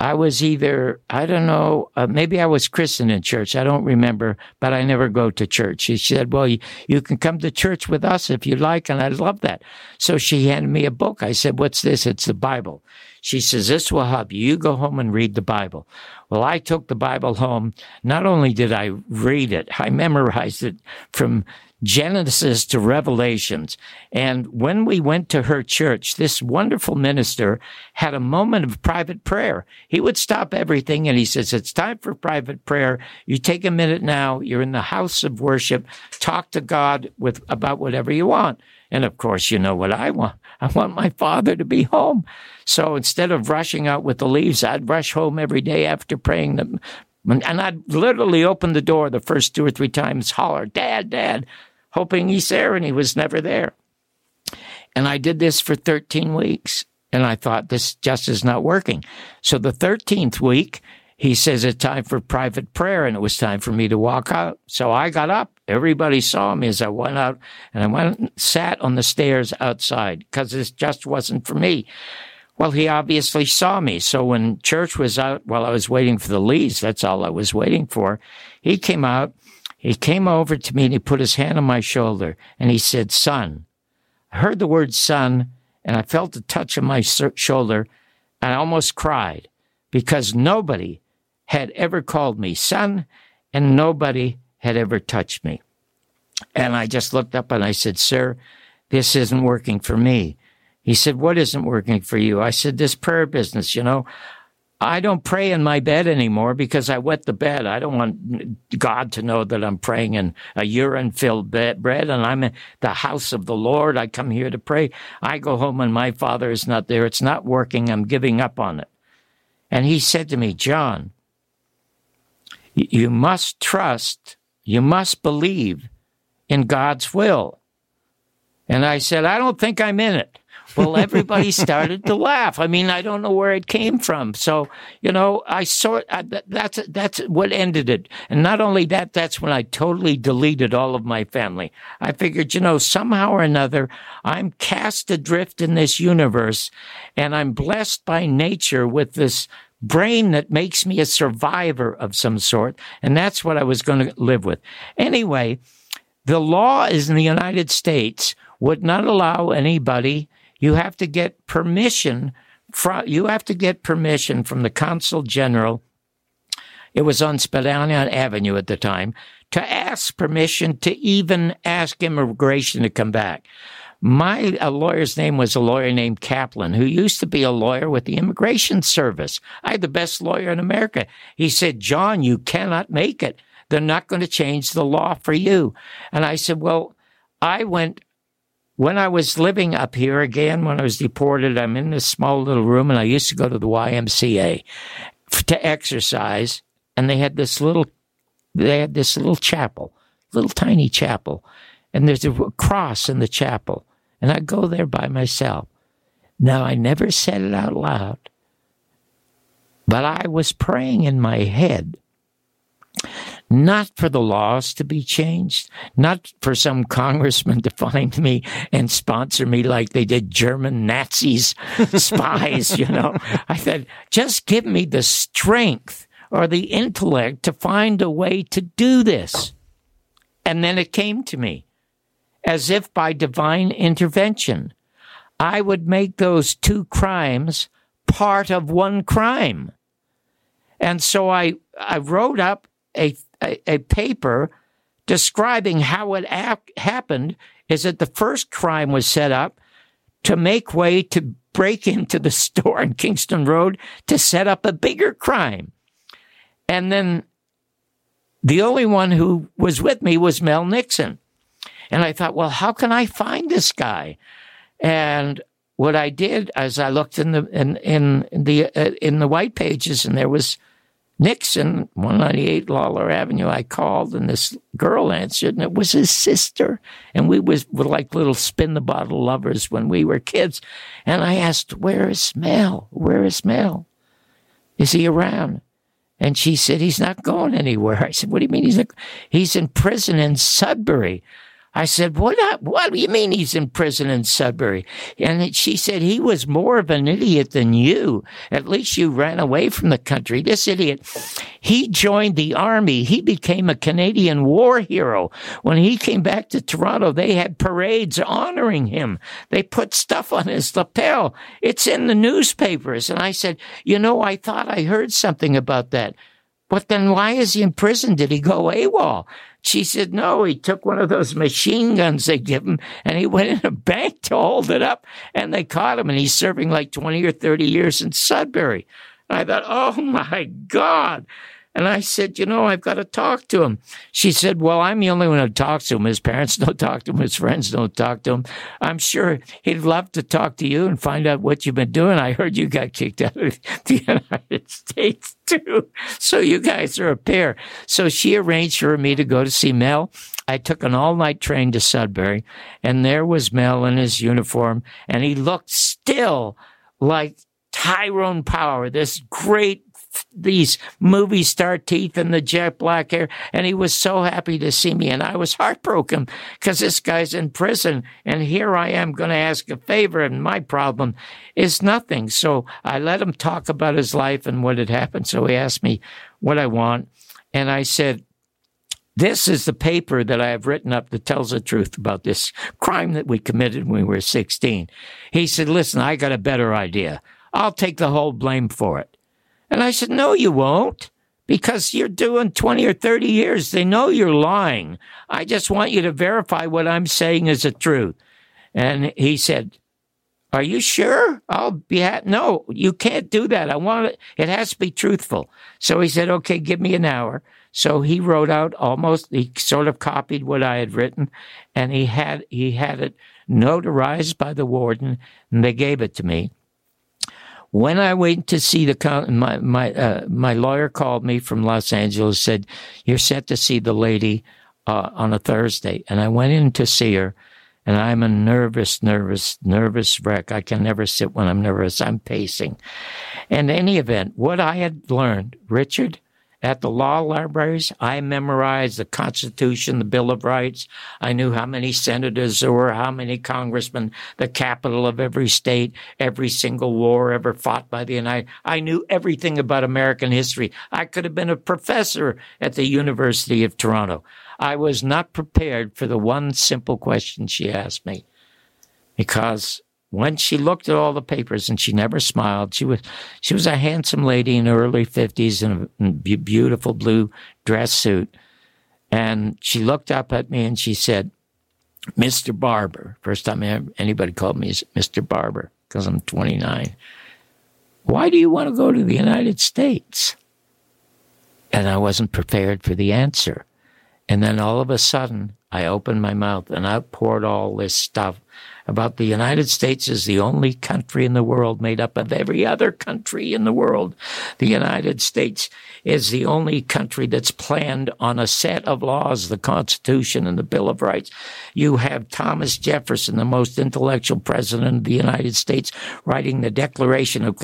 I was either, I don't know, uh, maybe I was christened in church. I don't remember, but I never go to church. She said, well, you, you can come to church with us if you like. And I love that. So she handed me a book. I said, what's this? It's the Bible. She says, this will help you. You go home and read the Bible. Well, I took the Bible home. Not only did I read it, I memorized it from Genesis to Revelations. And when we went to her church, this wonderful minister had a moment of private prayer. He would stop everything and he says, It's time for private prayer. You take a minute now. You're in the house of worship. Talk to God with about whatever you want. And of course, you know what I want. I want my father to be home. So instead of rushing out with the Lees, I'd rush home every day after praying the and I'd literally open the door the first two or three times, holler, Dad, Dad hoping he's there, and he was never there. And I did this for 13 weeks, and I thought this just is not working. So the 13th week, he says it's time for private prayer, and it was time for me to walk out. So I got up. Everybody saw me as I went out, and I went and sat on the stairs outside because this just wasn't for me. Well, he obviously saw me. So when church was out, while I was waiting for the leads, that's all I was waiting for. He came out he came over to me and he put his hand on my shoulder and he said, Son. I heard the word son and I felt the touch of my shoulder and I almost cried because nobody had ever called me son and nobody had ever touched me. And I just looked up and I said, Sir, this isn't working for me. He said, What isn't working for you? I said, This prayer business, you know. I don't pray in my bed anymore because I wet the bed. I don't want God to know that I'm praying in a urine filled bed, and I'm in the house of the Lord. I come here to pray. I go home and my father is not there. It's not working. I'm giving up on it. And he said to me, John, you must trust, you must believe in God's will. And I said, I don't think I'm in it. Well, everybody started to laugh. I mean, I don't know where it came from. So, you know, I saw that's that's what ended it. And not only that, that's when I totally deleted all of my family. I figured, you know, somehow or another, I'm cast adrift in this universe, and I'm blessed by nature with this brain that makes me a survivor of some sort. And that's what I was going to live with. Anyway, the law is in the United States would not allow anybody, you have to get permission from, you have to get permission from the consul general. It was on Spadina Avenue at the time to ask permission to even ask immigration to come back. My a lawyer's name was a lawyer named Kaplan, who used to be a lawyer with the Immigration Service. I had the best lawyer in America. He said, John, you cannot make it. They're not going to change the law for you. And I said, Well, I went when I was living up here again, when I was deported, I'm in this small little room and I used to go to the YMCA to exercise. And they had this little, they had this little chapel, little tiny chapel. And there's a cross in the chapel and I go there by myself. Now, I never said it out loud, but I was praying in my head, not for the laws to be changed, not for some congressman to find me and sponsor me like they did German Nazis, spies, you know. I said, just give me the strength or the intellect to find a way to do this. And then it came to me as if by divine intervention. I would make those two crimes part of one crime. And so I, I wrote up a, a, a paper describing how it ap- happened is that the first crime was set up to make way to break into the store on Kingston Road to set up a bigger crime. And then the only one who was with me was Mel Nixon. And I thought, well, how can I find this guy? And what I did as I looked in the in in the uh, in the white pages, and there was Nixon, 198 Lawlor Avenue. I called, and this girl answered, and it was his sister. And we was were like little spin the bottle lovers when we were kids. And I asked, "Where is Mel? Where is Mel? Is he around?" And she said, "He's not going anywhere." I said, "What do you mean he's? He's in prison in Sudbury." I said, what, uh, what do you mean he's in prison in Sudbury? And she said, he was more of an idiot than you. At least you ran away from the country. This idiot, he joined the army. He became a Canadian war hero. When he came back to Toronto, they had parades honoring him. They put stuff on his lapel. It's in the newspapers. And I said, you know, I thought I heard something about that. But then why is he in prison? Did he go AWOL? She said, no, he took one of those machine guns they give him and he went in a bank to hold it up and they caught him and he's serving like 20 or 30 years in Sudbury. And I thought, oh my God. And I said, you know, I've got to talk to him. She said, well, I'm the only one who talks to him. His parents don't talk to him. His friends don't talk to him. I'm sure he'd love to talk to you and find out what you've been doing. I heard you got kicked out of the United States too. So you guys are a pair. So she arranged for me to go to see Mel. I took an all night train to Sudbury and there was Mel in his uniform and he looked still like Tyrone Power, this great these movie star teeth and the jet black hair. And he was so happy to see me. And I was heartbroken because this guy's in prison. And here I am going to ask a favor. And my problem is nothing. So I let him talk about his life and what had happened. So he asked me what I want. And I said, this is the paper that I have written up that tells the truth about this crime that we committed when we were 16. He said, listen, I got a better idea. I'll take the whole blame for it. And I said, No, you won't, because you're doing 20 or 30 years. They know you're lying. I just want you to verify what I'm saying is the truth. And he said, Are you sure? I'll be at, no, you can't do that. I want it, it has to be truthful. So he said, Okay, give me an hour. So he wrote out almost, he sort of copied what I had written and he had, he had it notarized by the warden and they gave it to me. When I went to see the my my uh, my lawyer called me from Los Angeles said you're set to see the lady uh, on a Thursday, and I went in to see her, And I'm a nervous, nervous, nervous wreck. I can never sit when I'm nervous. I'm pacing. In any event, what I had learned, Richard, at the law libraries, I memorized the Constitution, the Bill of Rights. I knew how many senators there were, how many congressmen, the capital of every state, every single war ever fought by the United. I knew everything about American history. I could have been a professor at the University of Toronto. I was not prepared for the one simple question she asked me because when she looked at all the papers and she never smiled. She was she was a handsome lady in her early fifties in a beautiful blue dress suit, and she looked up at me and she said, "Mr. Barbour." First time anybody called me Mr. Barbour because I'm 29. Why do you want to go to the United States? And I wasn't prepared for the answer. And then all of a sudden, I opened my mouth and I poured all this stuff about the United States is the only country in the world made up of every other country in the world. The United States is the only country that's planned on a set of laws, the Constitution and the Bill of Rights. You have Thomas Jefferson, the most intellectual president of the United States, writing the Declaration of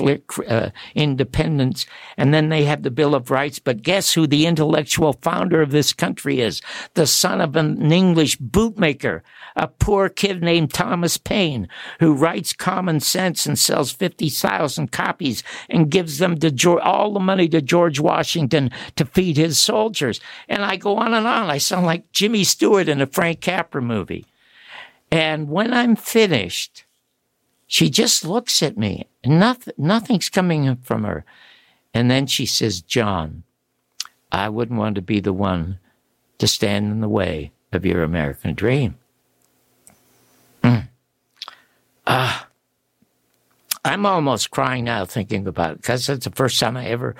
uh, Independence. And then they have the Bill of Rights. But guess who the intellectual founder of this country is? The son of an English bootmaker a poor kid named Thomas Paine who writes Common Sense and sells 50,000 copies and gives them to George, all the money to George Washington to feed his soldiers. And I go on and on. I sound like Jimmy Stewart in a Frank Capra movie. And when I'm finished, she just looks at me nothing, nothing's coming from her. And then she says, John, I wouldn't want to be the one to stand in the way of your American dream. Ah, uh, I'm almost crying now thinking about it because it's the first time I ever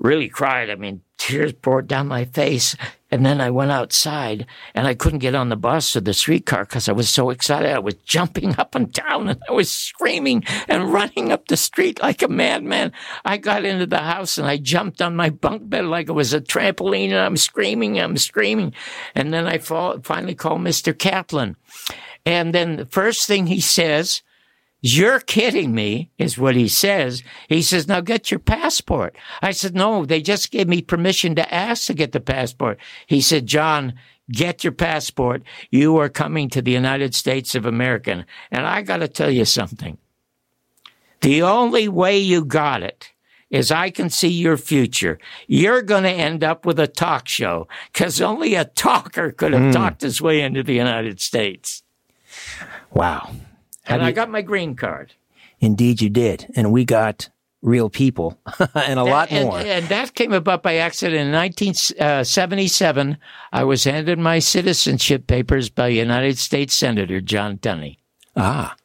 really cried. I mean, tears poured down my face. And then I went outside and I couldn't get on the bus or the streetcar because I was so excited. I was jumping up and down and I was screaming and running up the street like a madman. I got into the house and I jumped on my bunk bed like it was a trampoline and I'm screaming, I'm screaming. And then I finally called Mr. Kaplan and then the first thing he says, you're kidding me, is what he says. He says, now get your passport. I said, no, they just gave me permission to ask to get the passport. He said, John, get your passport. You are coming to the United States of America. And I got to tell you something. The only way you got it is I can see your future. You're going to end up with a talk show because only a talker could have mm. talked his way into the United States. Wow. And I got my green card. Indeed, you did. And we got real people and a lot and, more. And that came about by accident. In 1977, uh, I was handed my citizenship papers by United States Senator John Tunney. Ah,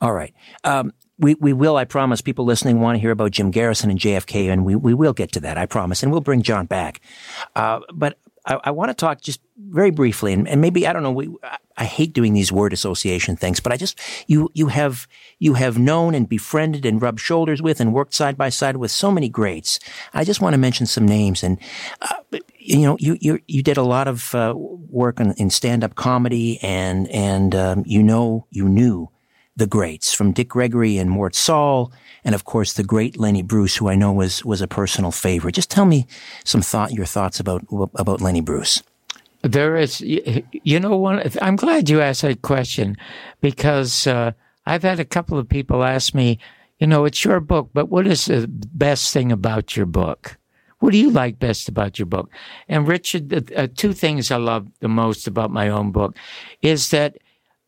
all right. Um, we, we will, I promise, people listening want to hear about Jim Garrison and JFK, and we, we will get to that, I promise, and we'll bring John back. Uh, but I, I want to talk just very briefly, and, and maybe I don't know. We, I, I hate doing these word association things, but I just you you have you have known and befriended and rubbed shoulders with and worked side by side with so many greats. I just want to mention some names, and uh, you know you you you did a lot of uh, work on, in stand up comedy, and and um, you know you knew the greats from Dick Gregory and Mort Sahl, and of course the great Lenny Bruce, who I know was was a personal favorite. Just tell me some thought, your thoughts about about Lenny Bruce. There is, you know, one. I'm glad you asked that question because uh, I've had a couple of people ask me, you know, it's your book, but what is the best thing about your book? What do you like best about your book? And Richard, uh, two things I love the most about my own book is that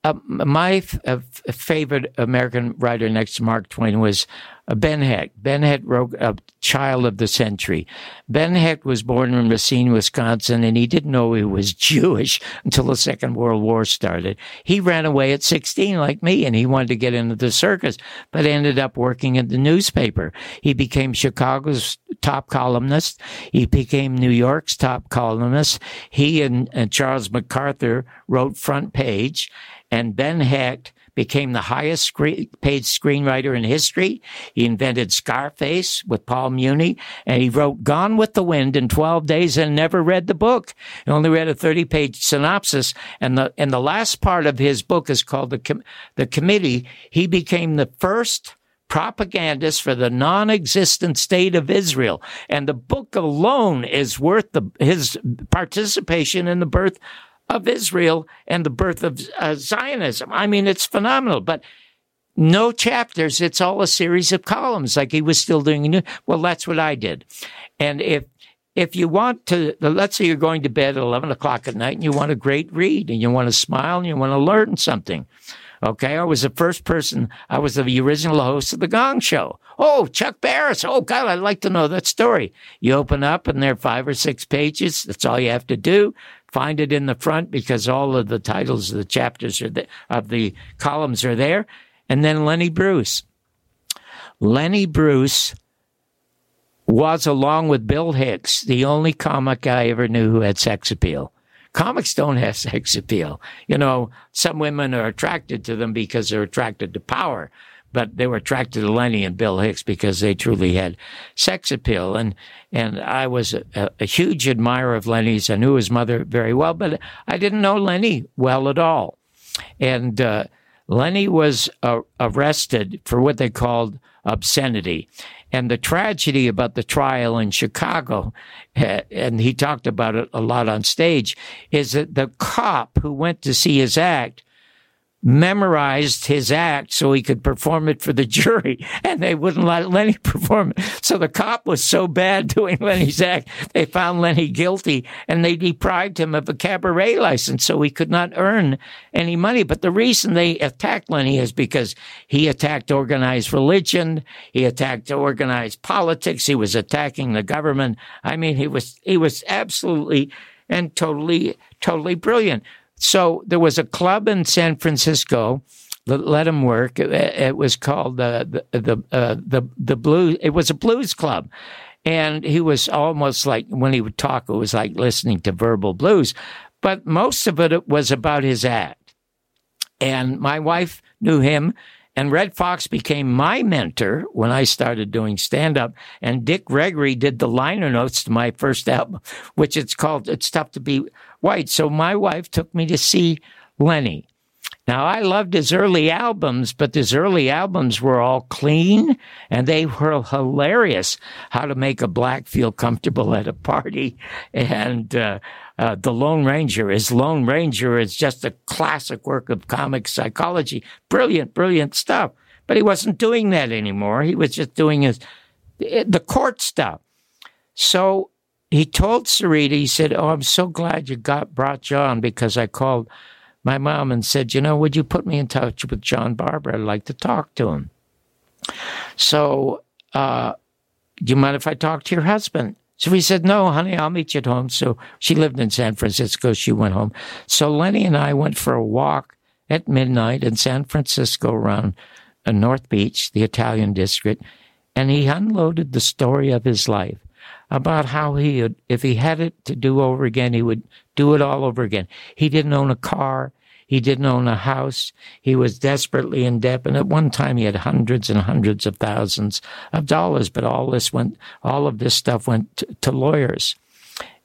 uh, my f- uh, favorite American writer next to Mark Twain was uh, Ben Hecht. Ben Hecht wrote a child of the century. Ben Hecht was born in Racine, Wisconsin, and he didn't know he was Jewish until the Second World War started. He ran away at 16 like me, and he wanted to get into the circus, but ended up working at the newspaper. He became Chicago's top columnist. He became New York's top columnist. He and, and Charles MacArthur wrote Front Page and Ben Hecht became the highest screen, paid screenwriter in history. He invented Scarface with Paul Muni, and he wrote Gone with the Wind in 12 days and never read the book. He only read a 30 page synopsis, and the and the last part of his book is called the Com- the Committee. He became the first propagandist for the non-existent state of Israel. And the book alone is worth the, his participation in the birth of Israel and the birth of uh, Zionism. I mean, it's phenomenal, but no chapters. It's all a series of columns like he was still doing. Well, that's what I did. And if, if you want to, let's say you're going to bed at 11 o'clock at night and you want a great read and you want to smile and you want to learn something. Okay. I was the first person. I was the original host of the Gong Show. Oh, Chuck Barris. Oh, God, I'd like to know that story. You open up and there are five or six pages. That's all you have to do. Find it in the front because all of the titles of the chapters are the, of the columns are there. And then Lenny Bruce. Lenny Bruce was, along with Bill Hicks, the only comic I ever knew who had sex appeal. Comics don't have sex appeal. You know, some women are attracted to them because they're attracted to power, but they were attracted to Lenny and Bill Hicks because they truly had sex appeal. And, and I was a, a huge admirer of Lenny's. I knew his mother very well, but I didn't know Lenny well at all. And, uh, Lenny was uh, arrested for what they called obscenity. And the tragedy about the trial in Chicago, eh, and he talked about it a lot on stage, is that the cop who went to see his act memorized his act so he could perform it for the jury, and they wouldn't let Lenny perform it. So the cop was so bad doing Lenny's act, they found Lenny guilty, and they deprived him of a cabaret license, so he could not earn any money. But the reason they attacked Lenny is because he attacked organized religion, he attacked organized politics, he was attacking the government. I mean, he was he was absolutely and totally totally brilliant. So there was a club in San Francisco that let him work. It, it was called uh, the the uh, the the blues. It was a blues club, and he was almost like when he would talk, it was like listening to verbal blues. But most of it was about his act. And my wife knew him. And Redd Foxx became my mentor when I started doing stand up. And Dick Gregory did the liner notes to my first album, which it's called It's Tough to Be white. So my wife took me to see Lenny. Now, I loved his early albums, but his early albums were all clean and they were hilarious. How to make a black feel comfortable at a party. And, uh, uh, The Lone Ranger. His Lone Ranger is just a classic work of comic psychology. Brilliant, brilliant stuff. But he wasn't doing that anymore. He was just doing his, the court stuff. So he told Sarita, he said, Oh, I'm so glad you got brought John because I called my mom and said, You know, would you put me in touch with John Barbour? I'd like to talk to him. So, uh, do you mind if I talk to your husband? So he said, No, honey, I'll meet you at home. So she lived in San Francisco. She went home. So Lenny and I went for a walk at midnight in San Francisco around uh, North Beach, the Italian district, and he unloaded the story of his life about how he would, if he had it to do over again, he would do it all over again. He didn't own a car. He didn't own a house. He was desperately in debt. And at one time he had hundreds and hundreds of thousands of dollars, but all this went, all of this stuff went to, to lawyers.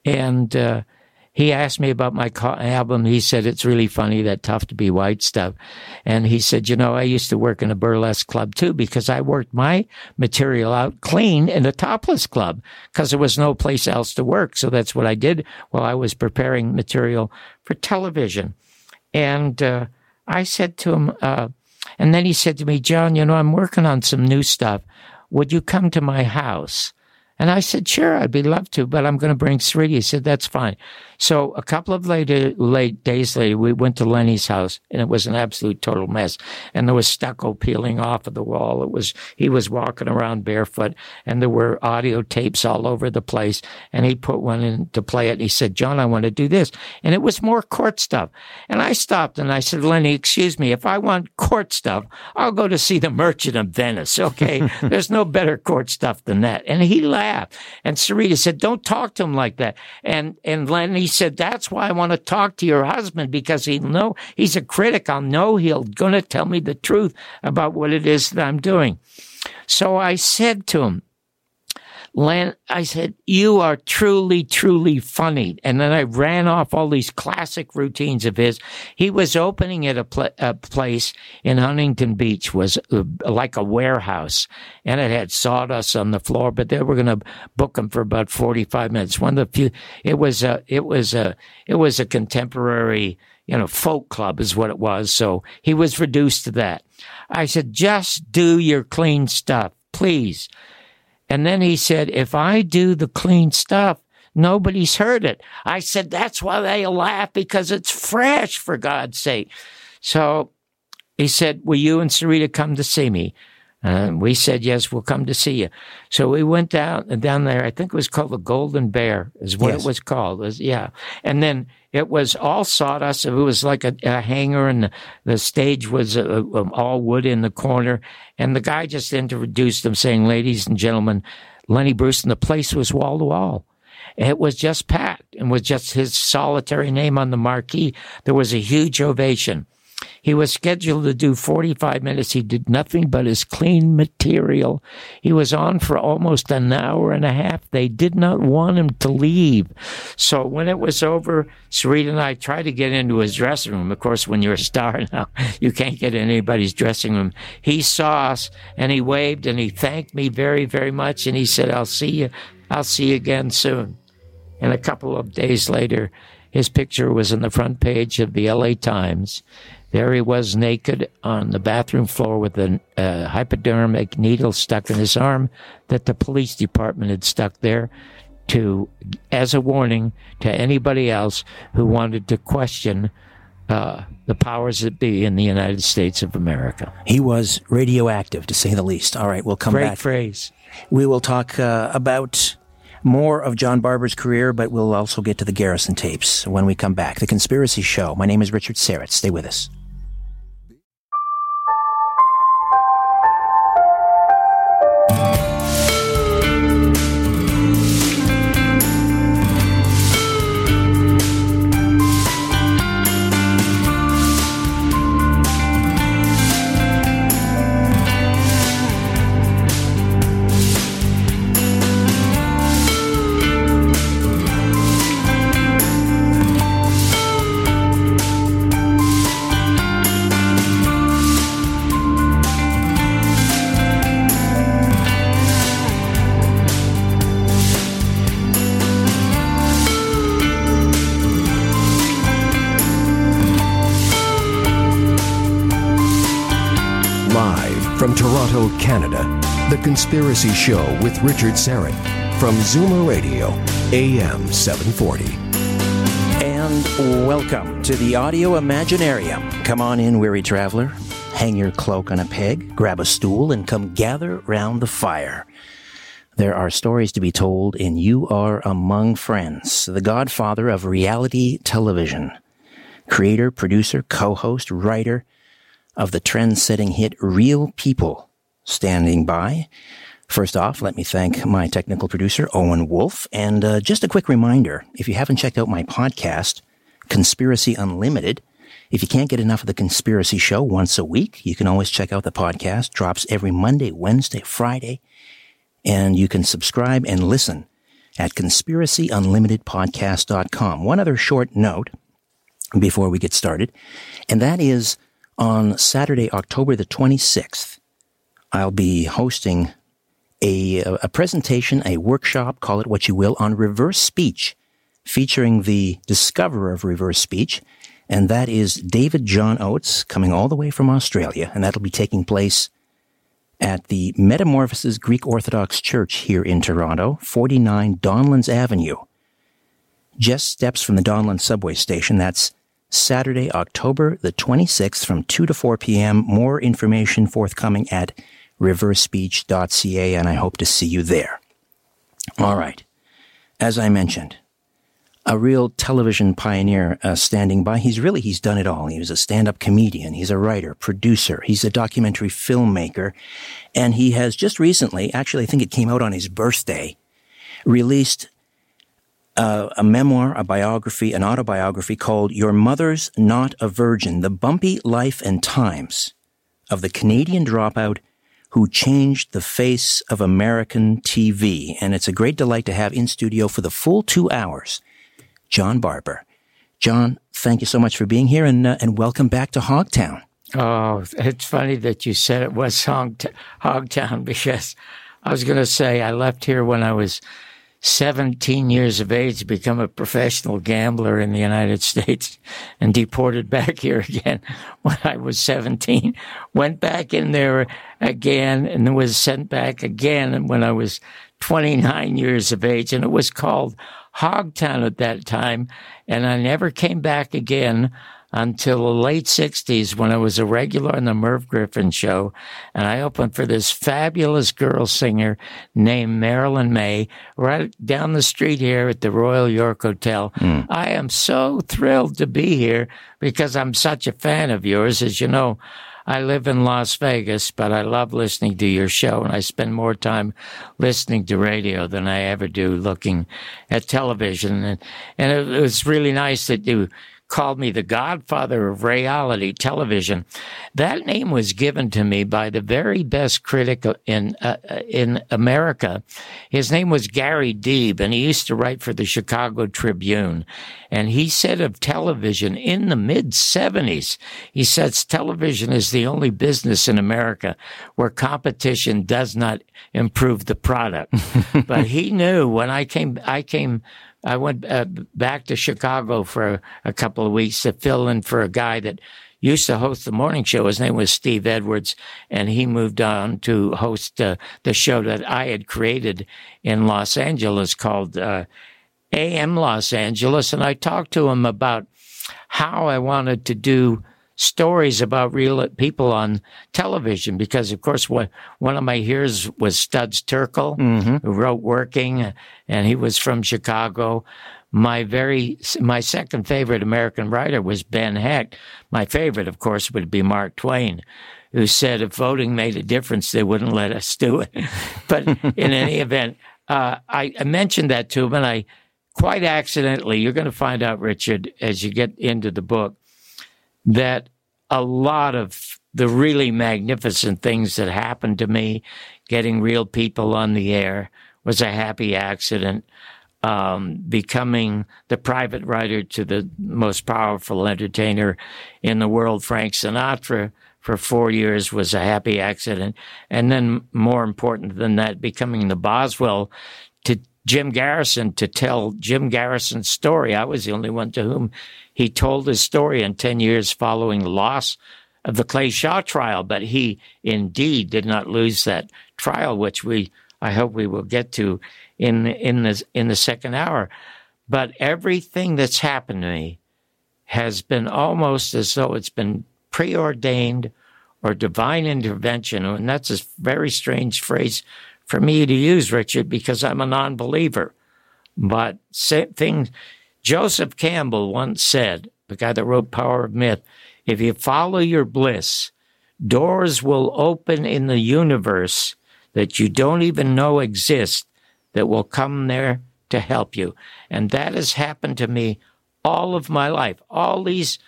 And, uh, he asked me about my album. He said, it's really funny, that tough to be white stuff. And he said, you know, I used to work in a burlesque club too because I worked my material out clean in a topless club because there was no place else to work. So that's what I did while I was preparing material for television. And, uh, I said to him, uh, and then he said to me, John, you know, I'm working on some new stuff. Would you come to my house? And I said, sure, I'd be love to, but I'm going to bring Sarita. He said, that's fine. So a couple of later, late days later, we went to Lenny's house and it was an absolute total mess. And there was stucco peeling off of the wall. It was, he was walking around barefoot and there were audio tapes all over the place. And he put one in to play it. And he said, John, I want to do this. And it was more court stuff. And I stopped and I said, Lenny, excuse me, if I want court stuff, I'll go to see the Merchant of Venice. Okay. There's no better court stuff than that. And he laughed laugh. And Sarita said, don't talk to him like that. And, and Lenny said, that's why I want to talk to your husband because he'll know he's a critic. I'll know he'll to tell me the truth about what it is that I'm doing. So I said to him, Len, I said, you are truly, truly funny. And then I ran off all these classic routines of his. He was opening at a, pl- a place in Huntington Beach, was uh, like a warehouse, and it had sawdust on the floor, but they were going to book him for about 45 minutes. One of the few, it was a, it was a, it was a contemporary, you know, folk club is what it was. So he was reduced to that. I said, just do your clean stuff, please. And then he said, if I do the clean stuff, nobody's heard it. I said, that's why they laugh because it's fresh, for God's sake. So he said, will you and Sarita come to see me? And we said, yes, we'll come to see you. So we went down, down there. I think it was called the Golden Bear is what yes. it was called. It was, yeah. And then it was all sawdust. It was like a, a hangar and the, the stage was a, uh, a, um, all wood in the corner. And the guy just introduced them saying, ladies and gentlemen, Lenny Bruce, and the place was wall to wall. It was just Pat and was just his solitary name on the marquee. There was a huge ovation. He was scheduled to do 45 minutes. He did nothing but his clean material. He was on for almost an hour and a half. They did not want him to leave. So when it was over, Sarita and I tried to get into his dressing room. Of course, when you're a star now, you can't get in anybody's dressing room. He saw us and he waved and he thanked me very, very much. And he said, I'll see you. I'll see you again soon. And a couple of days later, his picture was on the front page of the LA Times. There he was naked on the bathroom floor with a uh, hypodermic needle stuck in his arm that the police department had stuck there to, as a warning to anybody else who wanted to question uh, the powers that be in the United States of America. He was radioactive, to say the least. All right, we'll come back. Great back. phrase. We will talk uh, about more of John Barbour's career, but we'll also get to the Garrison tapes when we come back. The Conspiracy Show. My name is Richard Syrett. Stay with us. Canada, The Conspiracy Show with Richard Syrett from Zoomer Radio, AM 740. And welcome to the Audio Imaginarium. Come on in, weary traveler. Hang your cloak on a peg, grab a stool, and come gather round the fire. There are stories to be told, and you are among friends. The godfather of reality television. Creator, producer, co-host, writer of the trend-setting hit Real People standing by. First off, let me thank my technical producer, Owen Wolf. And uh, just a quick reminder if you haven't checked out my podcast, Conspiracy Unlimited, if you can't get enough of the Conspiracy Show once a week, you can always check out the podcast. Drops every Monday, Wednesday, Friday. And you can subscribe and listen at conspiracyunlimitedpodcast.com. One other short note before we get started, and that is on Saturday, October the 26th, I'll be hosting a, a presentation, a workshop, call it what you will, on reverse speech, featuring the discoverer of reverse speech, and that is David John Oates, coming all the way from Australia, and that'll be taking place at the Metamorphosis Greek Orthodox Church here in Toronto, 49 Donlands Avenue. Just steps from the Donlands subway station. That's Saturday, October the 26th from 2 to 4 p.m. More information forthcoming at reversespeech.ca, and I hope to see you there. All right. As I mentioned, a real television pioneer uh, standing by. He's really, he's done it all. He was a stand-up comedian. He's a writer, producer. He's a documentary filmmaker. And he has just recently, actually, I think it came out on his birthday, released uh, a memoir, a biography, an autobiography called Your Mother's Not a Virgin The Bumpy Life and Times of the Canadian Dropout Who Changed the Face of American TV. And it's a great delight to have in studio for the full two hours, John Barbour. John, thank you so much for being here and, uh, and welcome back to Hogtown. Oh, it's funny that you said it was Hogtown because I was going to say I left here when I was 17 years of age become a professional gambler in the United States and deported back here again when I was 17. Went back in there again and was sent back again when I was 29 years of age. And it was called Hogtown at that time. And I never came back again until the late 60s when I was a regular on the Merv Griffin show. And I opened for this fabulous girl singer named Marilyn Maye right down the street here at the Royal York Hotel. Mm. I am so thrilled to be here because I'm such a fan of yours. As you know, I live in Las Vegas, but I love listening to your show and I spend more time listening to radio than I ever do looking at television. And, and it, it was really nice that you called me the godfather of reality television. That name was given to me by the very best critic in uh, uh, in America. His name was Gary Deeb, and he used to write for the Chicago Tribune. And he said of television in the mid 70s, he says television is the only business in America where competition does not improve the product. but he knew when I came, I came I went uh, back to Chicago for a, couple of weeks to fill in for a guy that used to host the morning show. His name was Steve Edwards, and he moved on to host uh, the show that I had created in Los Angeles called uh, AM Los Angeles. And I talked to him about how I wanted to do stories about real people on television because, of course, one of my heroes was Studs Terkel, mm-hmm. who wrote Working, and he was from Chicago. My very, my second favorite American writer was Ben Hecht. My favorite, of course, would be Mark Twain, who said if voting made a difference, they wouldn't let us do it. but in any event, uh, I, I mentioned that to him, and I quite accidentally, you're going to find out, Richard, as you get into the book, that a lot of the really magnificent things that happened to me, getting real people on the air, was a happy accident. Um, becoming the private writer to the most powerful entertainer in the world, Frank Sinatra, for four years was a happy accident. And then, more important than that, becoming the Boswell to Jim Garrison to tell Jim Garrison's story. I was the only one to whom he told his story in 10 years following the loss of the Clay Shaw trial, but he indeed did not lose that trial, which we, I hope we will get to in, in the, in the second hour. But everything that's happened to me has been almost as though it's been preordained or divine intervention. And that's a very strange phrase for me to use, Richard, because I'm a non believer. But things, Joseph Campbell once said, the guy that wrote Power of Myth, if you follow your bliss, doors will open in the universe that you don't even know exist that will come there to help you. And that has happened to me all of my life. All these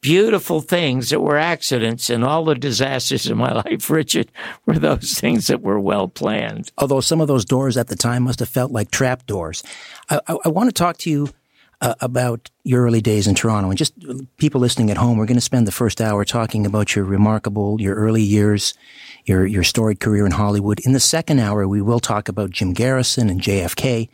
beautiful things that were accidents and all the disasters in my life, Richard, were those things that were well planned. Although some of those doors at the time must have felt like trap doors. I, I, I want to talk to you uh, about your early days in Toronto. And just people listening at home, we're going to spend the first hour talking about your remarkable, your early years, your, your storied career in Hollywood. In the second hour, we will talk about Jim Garrison and JFK.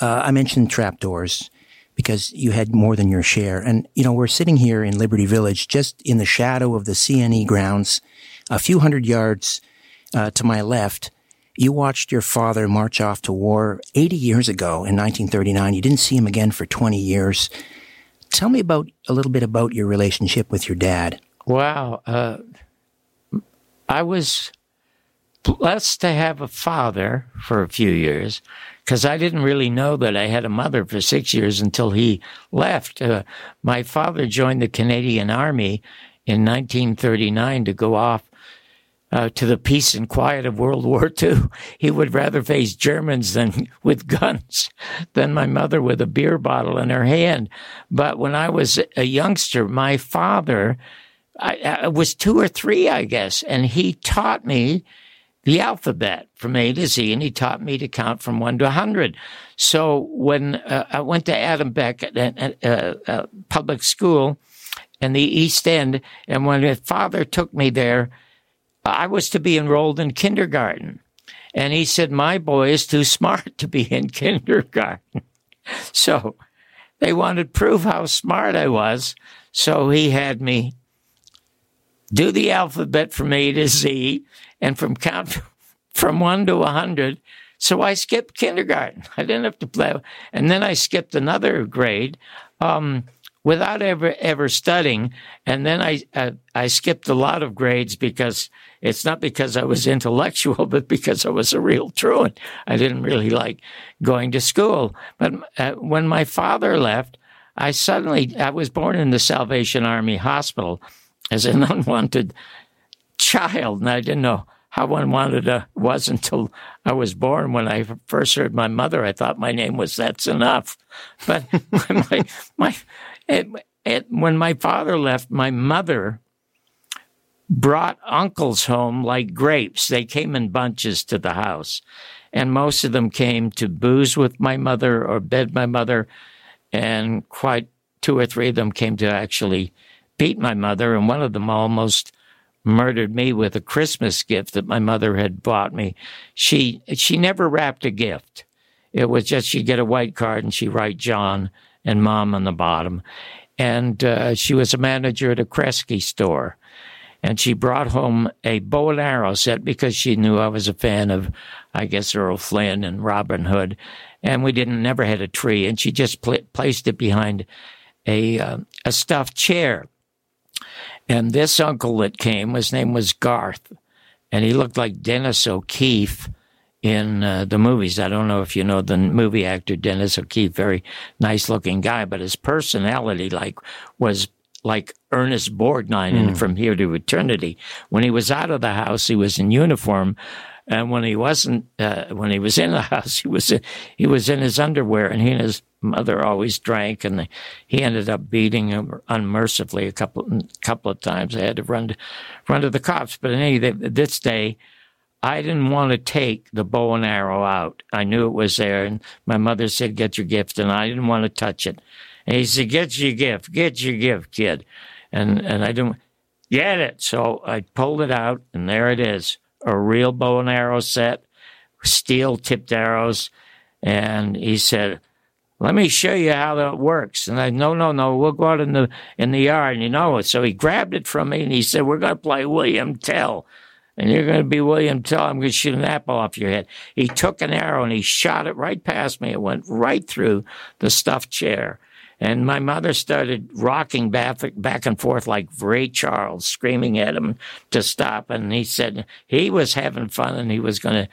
Uh, I mentioned trapdoors because you had more than your share. And, you know, we're sitting here in Liberty Village, just in the shadow of the CNE grounds, a few hundred yards uh, to my left you watched your father march off to war 80 years ago in 1939. You didn't see him again for 20 years. Tell me about a little bit about your relationship with your dad. Wow. Uh, I was blessed to have a father for a few years because I didn't really know that I had a mother for six years until he left. Uh, my father joined the Canadian Army in 1939 to go off uh, to the peace and quiet of World War II. He would rather face Germans than with guns than my mother with a beer bottle in her hand. But when I was a youngster, my father, I, I was two or three, I guess, and he taught me the alphabet from A to Z, and he taught me to count from one to a 100. So when uh, I went to Adam Beck at, at, at uh, public school in the East End, and when my father took me there, I was to be enrolled in kindergarten. And he said, My boy is too smart to be in kindergarten. so they wanted to prove how smart I was. So he had me do the alphabet from A to Z and from count from one to a hundred. So I skipped kindergarten. I didn't have to play. And then I skipped another grade. Um, without ever ever studying. And then I, I, I skipped a lot of grades because it's not because I was intellectual, but because I was a real truant. I didn't really like going to school. But uh, when my father left, I suddenly I was born in the Salvation Army Hospital as an unwanted child, and I didn't know how unwanted I was until I was born. When I first heard my mother, I thought my name was That's Enough. But my, my it, it, when my father left, my mother brought uncles home like grapes. They came in bunches to the house. And most of them came to booze with my mother or bed my mother. And quite two or three of them came to actually beat my mother. And one of them almost murdered me with a Christmas gift that my mother had bought me. She, she never wrapped a gift. It was just she'd get a white card and she'd write John and mom on the bottom. And uh, she was a manager at a Kresge store. And she brought home a bow and arrow set because she knew I was a fan of, I guess, Errol Flynn and Robin Hood. And we didn't never had a tree. And she just pl- placed it behind a, uh, a stuffed chair. And this uncle that came, his name was Garth. And he looked like Dennis O'Keefe in uh, the movies. I don't know if you know the movie actor Dennis O'Keefe, very nice looking guy, but his personality like was like Ernest Borgnine mm. in. From Here to Eternity. When he was out of the house, he was in uniform. And when he wasn't, uh, when he was in the house, he was in, he was in his underwear, and he and his mother always drank, and he ended up beating him unmercifully a couple couple of times. They had to run to run to the cops. But anyway, this day, I didn't want to take the bow and arrow out. I knew it was there, and my mother said, "Get your gift," and I didn't want to touch it. And he said, "Get your gift, get your gift, kid," and and I didn't get it. So I pulled it out, and there it is, a real bow and arrow set, steel tipped arrows, and he said. Let me show you how that works. And I, no, no, no, we'll go out in the in the yard. And you know it. So he grabbed it from me and he said, "We're going to play William Tell." And you're going to be William Tell. I'm going to shoot an apple off your head. He took an arrow and he shot it right past me. It went right through the stuffed chair. And my mother started rocking back, back and forth like Ray Charles, screaming at him to stop. And he said he was having fun and he was going to.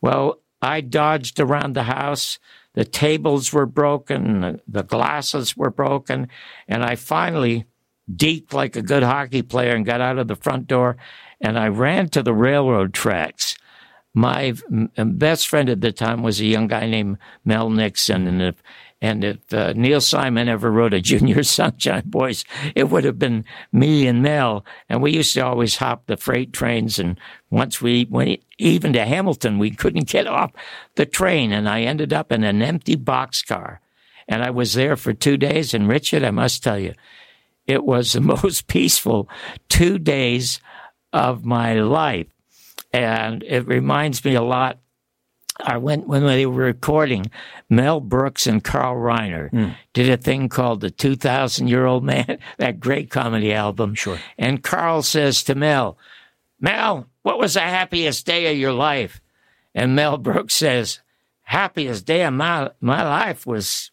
Well, I dodged around the house. The tables were broken, the glasses were broken, and I finally deked like a good hockey player and got out of the front door and I ran to the railroad tracks. My best friend at the time was a young guy named Mel Nixon, and if and if uh, Neil Simon ever wrote a Junior Sunshine Boys, it would have been me and Mel. And we used to always hop the freight trains. And once we went even to Hamilton, we couldn't get off the train. And I ended up in an empty boxcar. And I was there for two days. And Richard, I must tell you, it was the most peaceful two days of my life. And it reminds me a lot. I went when they were recording. Mel Brooks and Carl Reiner mm. did a thing called "The Two Thousand Year Old Man," that great comedy album. Sure. And Carl says to Mel, "Mel, what was the happiest day of your life?" And Mel Brooks says, "Happiest day of my my life was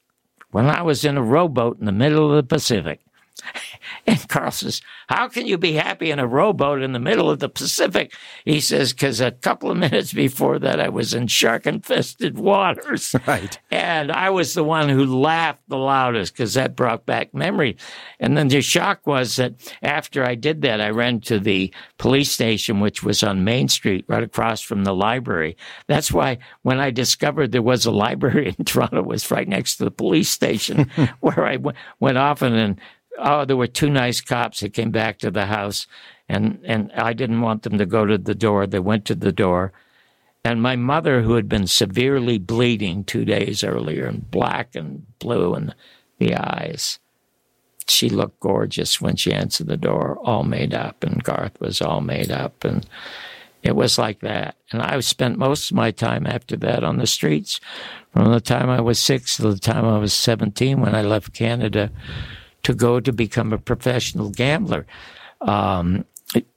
when I was in a rowboat in the middle of the Pacific." And Carl says, How can you be happy in a rowboat in the middle of the Pacific? He says, Because a couple of minutes before that, I was in shark infested waters. Right. And I was the one who laughed the loudest because that brought back memory. And then the shock was that after I did that, I ran to the police station, which was on Main Street, right across from the library. That's why when I discovered there was a library in Toronto, it was right next to the police station where I w- went often and oh, there were two nice cops that came back to the house, and and I didn't want them to go to the door. They went to the door, and my mother, who had been severely bleeding two days earlier, and black and blue in the eyes, she looked gorgeous when she answered the door, all made up, and Garth was all made up, and it was like that. And I spent most of my time after that on the streets, from the time I was six to the time I was seventeen when I left Canada to go to become a professional gambler. Um,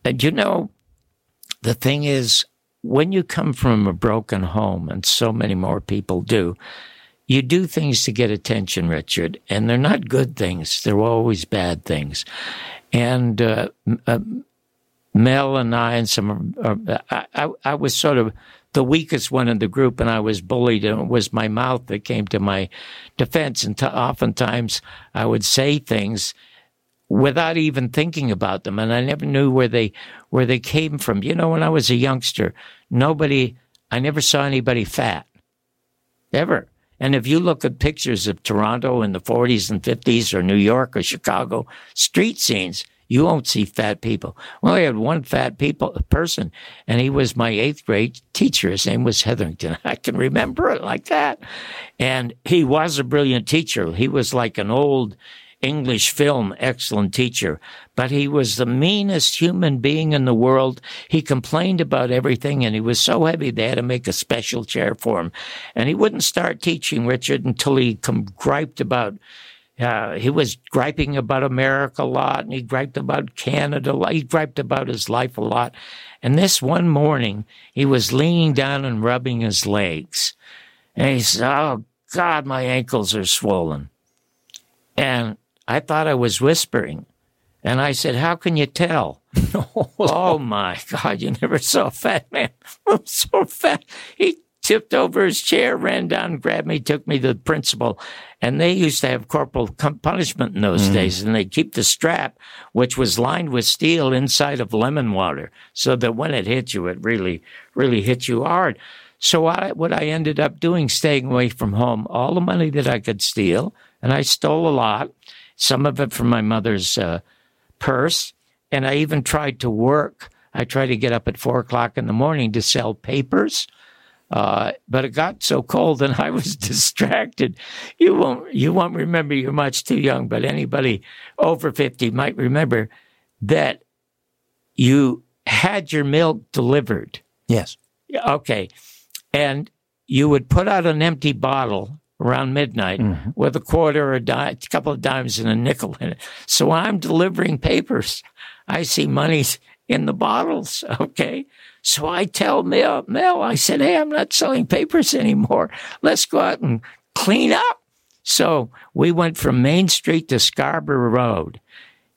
you know, the thing is, when you come from a broken home, and so many more people do, you do things to get attention, Richard, and they're not good things. They're always bad things. And uh, uh, Mel and I, and some, uh, I, I, I was sort of the weakest one in the group and I was bullied and it was my mouth that came to my defense. And t- oftentimes I would say things without even thinking about them. And I never knew where they, where they came from. You know, when I was a youngster, nobody, I never saw anybody fat. Ever. And if you look at pictures of Toronto in the 40s and 50s or New York or Chicago street scenes, you won't see fat people. Well, I had one fat people person, and he was my eighth grade teacher. His name was Hetherington. I can remember it like that. And he was a brilliant teacher. He was like an old English film excellent teacher, but he was the meanest human being in the world. He complained about everything and he was so heavy they had to make a special chair for him. And he wouldn't start teaching Richard until he griped about uh, he was griping about America a lot, and he griped about Canada. A lot. He griped about his life a lot. And this one morning, he was leaning down and rubbing his legs, and he said, "Oh God, my ankles are swollen." And I thought I was whispering, and I said, "How can you tell?" oh my God, you never saw a fat man. I'm so fat. He tipped over his chair, ran down, grabbed me, took me to the principal. And they used to have corporal punishment in those mm. days, and they'd keep the strap, which was lined with steel, inside of lemon water, so that when it hit you, it really, really hit you hard. So I, what I ended up doing, staying away from home, all the money that I could steal, and I stole a lot, some of it from my mother's uh, purse, and I even tried to work. I tried to get up at four o'clock in the morning to sell papers uh, but it got so cold and I was distracted. You won't, you won't remember, you're much too young, but anybody over 50 might remember that you had your milk delivered. Yes. Okay. And you would put out an empty bottle around midnight mm-hmm. with a quarter or a, dime, a couple of dimes and a nickel in it. So I'm delivering papers. I see money in the bottles. Okay. So I tell Mel, Mel, I said, Hey, I'm not selling papers anymore. Let's go out and clean up. So we went from Main Street to Scarborough Road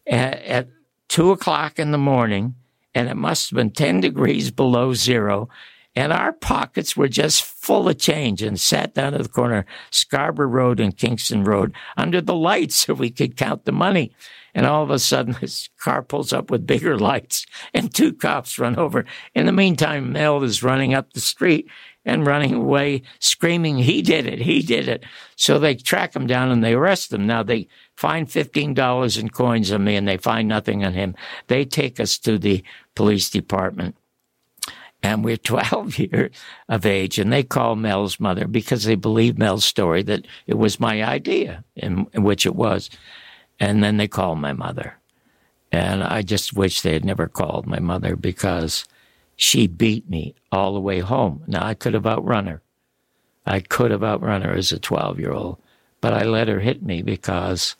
at, at two o'clock in the morning, and it must have been 10 degrees below zero. And our pockets were just full of change and sat down at the corner, Scarborough Road and Kingston Road, under the lights so we could count the money. And all of a sudden, this car pulls up with bigger lights and two cops run over. In the meantime, Mel is running up the street and running away, screaming, he did it, he did it. So they track him down and they arrest him. Now they find $15 in coins on me and they find nothing on him. They take us to the police department. And we're 12 years of age, and they call Mel's mother because they believe Mel's story that it was my idea, in, in which it was. And then they called my mother. And I just wish they had never called my mother because she beat me all the way home. Now, I could have outrun her. I could have outrun her as a 12 year old, but I let her hit me because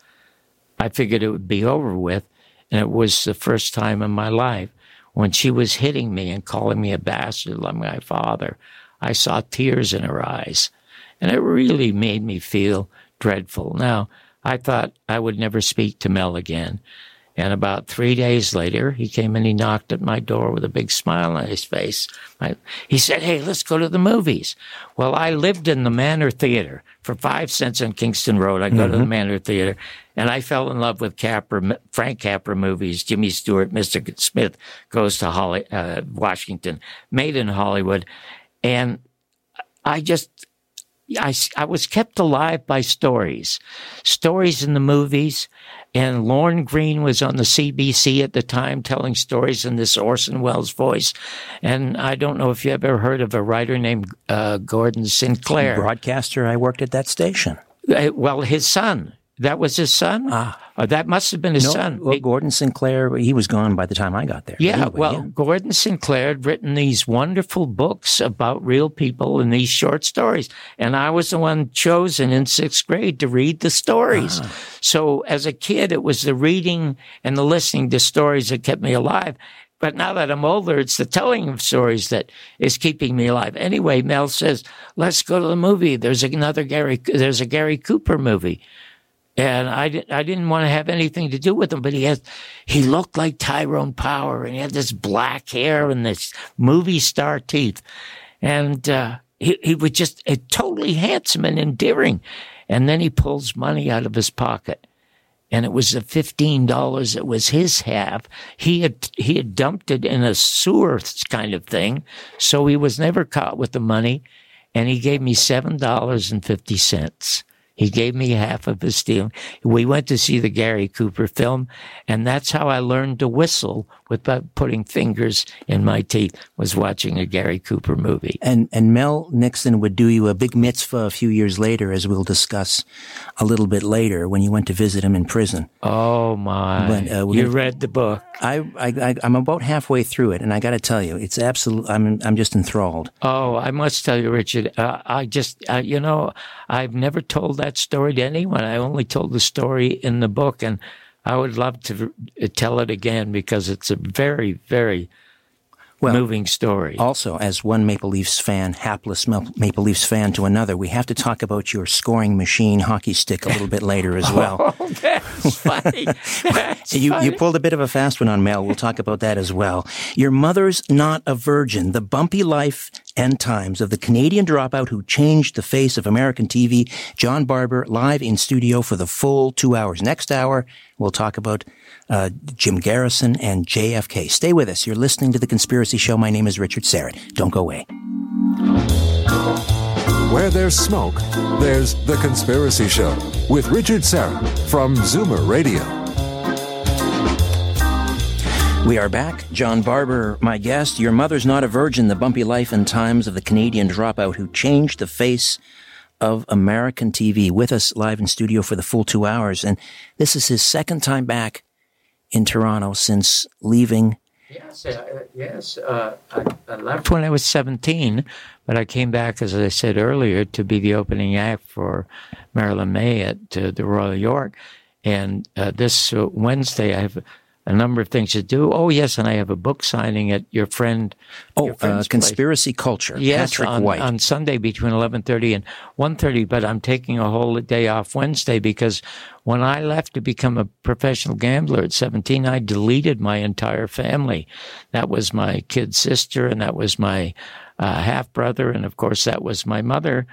I figured it would be over with. And it was the first time in my life when she was hitting me and calling me a bastard like my father. I saw tears in her eyes. And it really made me feel dreadful. Now, I thought I would never speak to Mel again. And about three days later, he came and he knocked at my door with a big smile on his face. I, he said, Hey, let's go to the movies. Well, I lived in the Manor Theater for five cents on Kingston Road. I go mm-hmm. to the mm-hmm. Manor Theater and I fell in love with Capra, Frank Capra movies, Jimmy Stewart, Mr. Smith goes to Holly, uh, Washington, made in Hollywood. And I just, I, I was kept alive by stories, stories in the movies, and Lorne Greene was on the CBC at the time telling stories in this Orson Welles voice. And I don't know if you ever heard of a writer named uh, Gordon Sinclair. Broadcaster, I worked at that station. Uh, well, his son. That was his son? Ah. Uh, that must have been his no, son. Well, Gordon Sinclair, he was gone by the time I got there. Yeah, anyway, well, yeah. Gordon Sinclair had written these wonderful books about real people and these short stories. And I was the one chosen in sixth grade to read the stories. Ah. So as a kid, it was the reading and the listening to stories that kept me alive. But now that I'm older, it's the telling of stories that is keeping me alive. Anyway, Mel says, let's go to the movie. There's another Gary, there's a Gary Cooper movie. And I, I didn't want to have anything to do with him, but he had, he looked like Tyrone Power and he had this black hair and this movie star teeth. And, uh, he, he was just totally handsome and endearing. And then he pulls money out of his pocket. And it was the $15 that was his half. He had, he had dumped it in a sewer kind of thing. So he was never caught with the money. And he gave me $7.50. He gave me half of his deal. We went to see the Gary Cooper film, and that's how I learned to whistle without putting fingers in my teeth. Was watching a Gary Cooper movie. And and Mel Nixon would do you a big mitzvah a few years later, as we'll discuss a little bit later, when you went to visit him in prison. Oh my! But, uh, you read the book. I, I I'm about halfway through it, and I got to tell you, it's absolute. I'm I'm just enthralled. Oh, I must tell you, Richard. Uh, I just uh, you know I've never told that story to anyone. I only told the story in the book, and I would love to tell it again because it's a very, very well, moving story. Also, as one Maple Leafs fan, hapless Maple Leafs fan to another, we have to talk about your scoring machine hockey stick a little bit later as oh, well. oh, that's funny. That's you, funny. you pulled a bit of a fast one on Mel. We'll talk about that as well. Your mother's not a virgin. The bumpy life and times of the Canadian dropout who changed the face of American TV. John Barbour live in studio for the full two hours. Next hour, we'll talk about uh, Jim Garrison, and JFK. Stay with us. You're listening to The Conspiracy Show. My name is Richard Syrett. Don't go away. Where there's smoke, there's The Conspiracy Show with Richard Syrett from Zoomer Radio. We are back. John Barbour, my guest. Your mother's not a virgin, the bumpy life and times of the Canadian dropout who changed the face of American TV with us live in studio for the full two hours. And this is his second time back in Toronto since leaving? Yes, uh, yes. Uh, I, I, left when I was 17, but I came back, as I said earlier, to be the opening act for Marilyn Maye at uh, the Royal York. And uh, this uh, Wednesday, I have a number of things to do. Oh, yes, and I have a book signing at your friend. Oh, your uh, conspiracy place. culture. Yes, Patrick on, White. on Sunday between eleven thirty and one thirty. But I'm taking a whole day off Wednesday because when I left to become a professional gambler at seventeen, I deleted my entire family. That was my kid sister, and that was my uh, half brother, and of course that was my mother.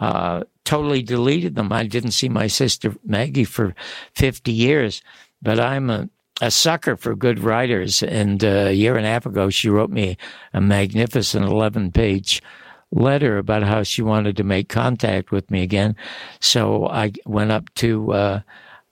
Uh, totally deleted them. I didn't see my sister Maggie for 50 years, but I'm a a sucker for good writers. And uh, a year and a half ago, she wrote me a magnificent 11 page letter about how she wanted to make contact with me again. So I went up to, uh,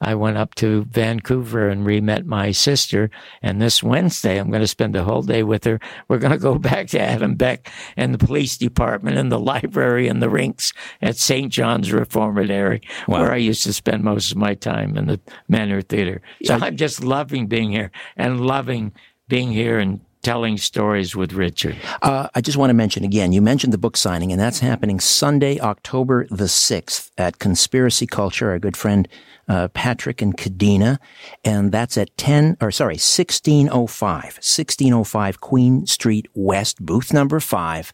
I went up to Vancouver and re-met my sister. And this Wednesday, I'm going to spend the whole day with her. We're going to go back to Adam Beck and the police department and the library and the rinks at St. John's Reformatory, wow. where I used to spend most of my time in the Manor Theater. So I'm just loving being here and loving being here and telling stories with Richard. Uh, I just want to mention again, you mentioned the book signing, and that's happening Sunday, October the 6th at Conspiracy Culture. Our good friend uh, Patrick and Kadena, and that's at 10, or sorry, 1605, 1605 Queen Street West, booth number 5.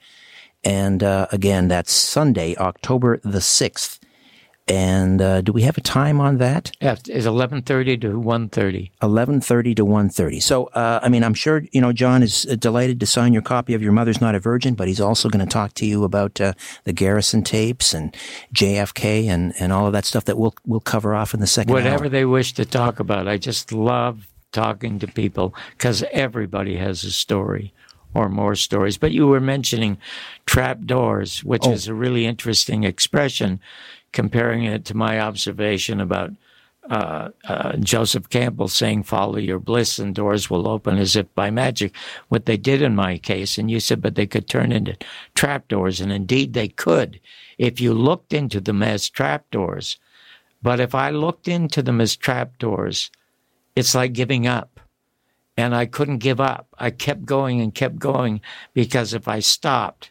And uh, again, that's Sunday, October the 6th. And uh, do we have a time on that? Yeah, it's eleven thirty to one thirty. Eleven thirty to one thirty. So, uh, I mean, I'm sure you know John is uh, delighted to sign your copy of Your Mother's Not a Virgin, but he's also going to talk to you about uh, the Garrison tapes and JFK and, and all of that stuff that we'll we'll cover off in the second. Whatever hour. they wish to talk about, I just love talking to people because everybody has a story or more stories. But you were mentioning trap doors, which Oh. is a really interesting expression, comparing it to my observation about uh, uh, Joseph Campbell saying, Follow your bliss and doors will open as if by magic. What they did in my case, and you said, but they could turn into trapdoors. And indeed they could if you looked into them as trapdoors. But if I looked into them as trapdoors, it's like giving up. And I couldn't give up. I kept going and kept going because if I stopped,